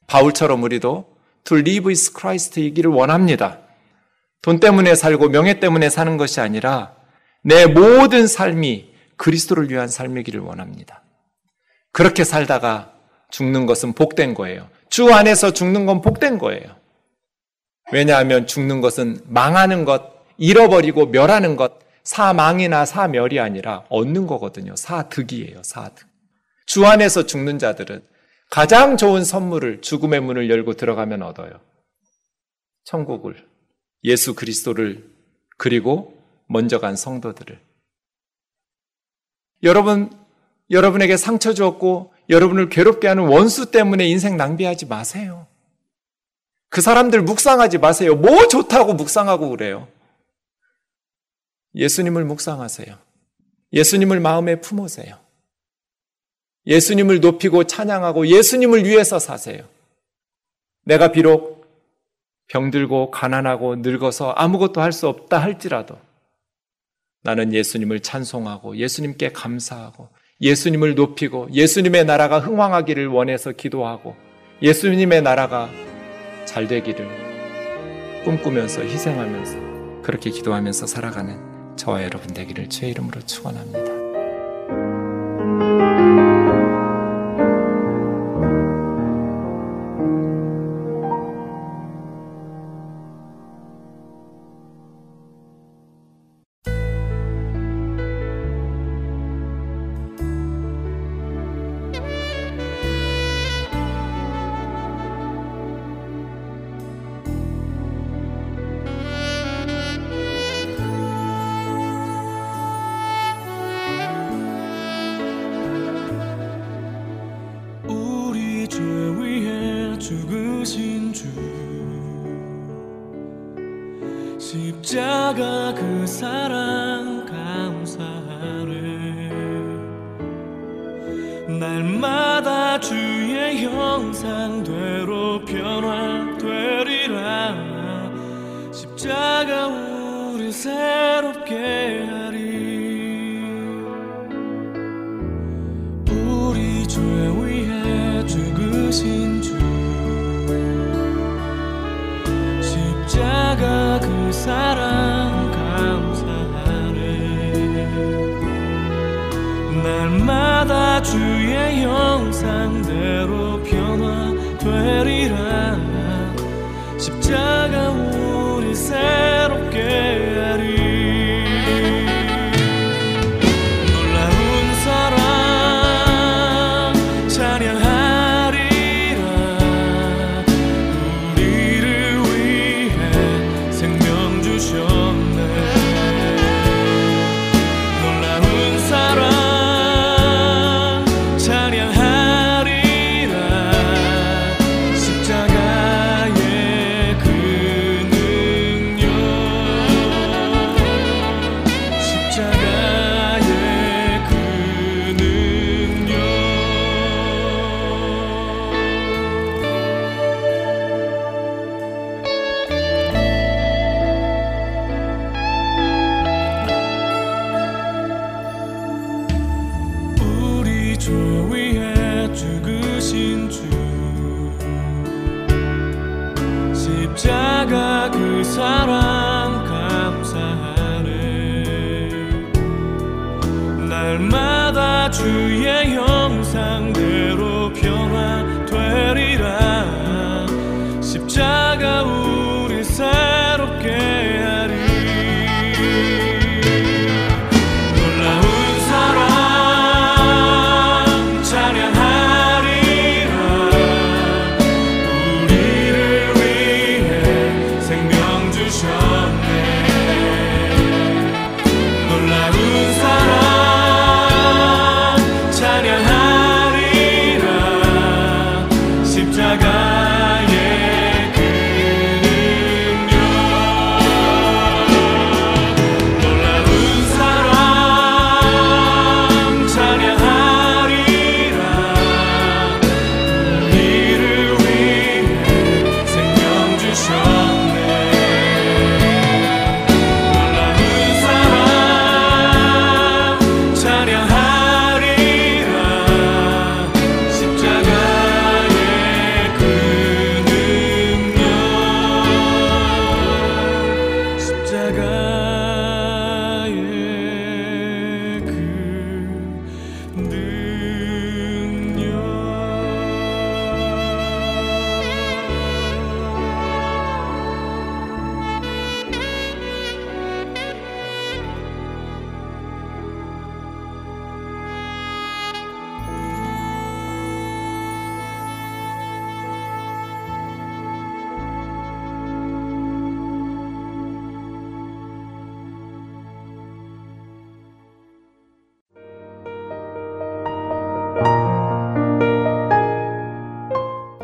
바울처럼 우리도 to live is Christ이기를 원합니다. 돈 때문에 살고 명예 때문에 사는 것이 아니라 내 모든 삶이 그리스도를 위한 삶이기를 원합니다. 그렇게 살다가 죽는 것은 복된 거예요. 주 안에서 죽는 건 복된 거예요. 왜냐하면 죽는 것은 망하는 것, 잃어버리고 멸하는 것, 사망이나 사멸이 아니라 얻는 거거든요. 사득이에요, 사득. 주 안에서 죽는 자들은 가장 좋은 선물을 죽음의 문을 열고 들어가면 얻어요. 천국을. 예수 그리스도를 그리고 먼저 간 성도들을. 여러분, 여러분에게 상처 주었고 여러분을 괴롭게 하는 원수 때문에 인생 낭비하지 마세요. 그 사람들 묵상하지 마세요. 뭐 좋다고 묵상하고 그래요. 예수님을 묵상하세요. 예수님을 마음에 품으세요. 예수님을 높이고 찬양하고 예수님을 위해서 사세요. 내가 비록 병들고 가난하고 늙어서 아무것도 할 수 없다 할지라도 나는 예수님을 찬송하고 예수님께 감사하고 예수님을 높이고 예수님의 나라가 흥왕하기를 원해서 기도하고 예수님의 나라가 잘 되기를 꿈꾸면서 희생하면서 그렇게 기도하면서 살아가는 저와 여러분 되기를 주의 이름으로 축원합니다. 날마다 주의 형상대로 변화되리라. 십자가 우리 새롭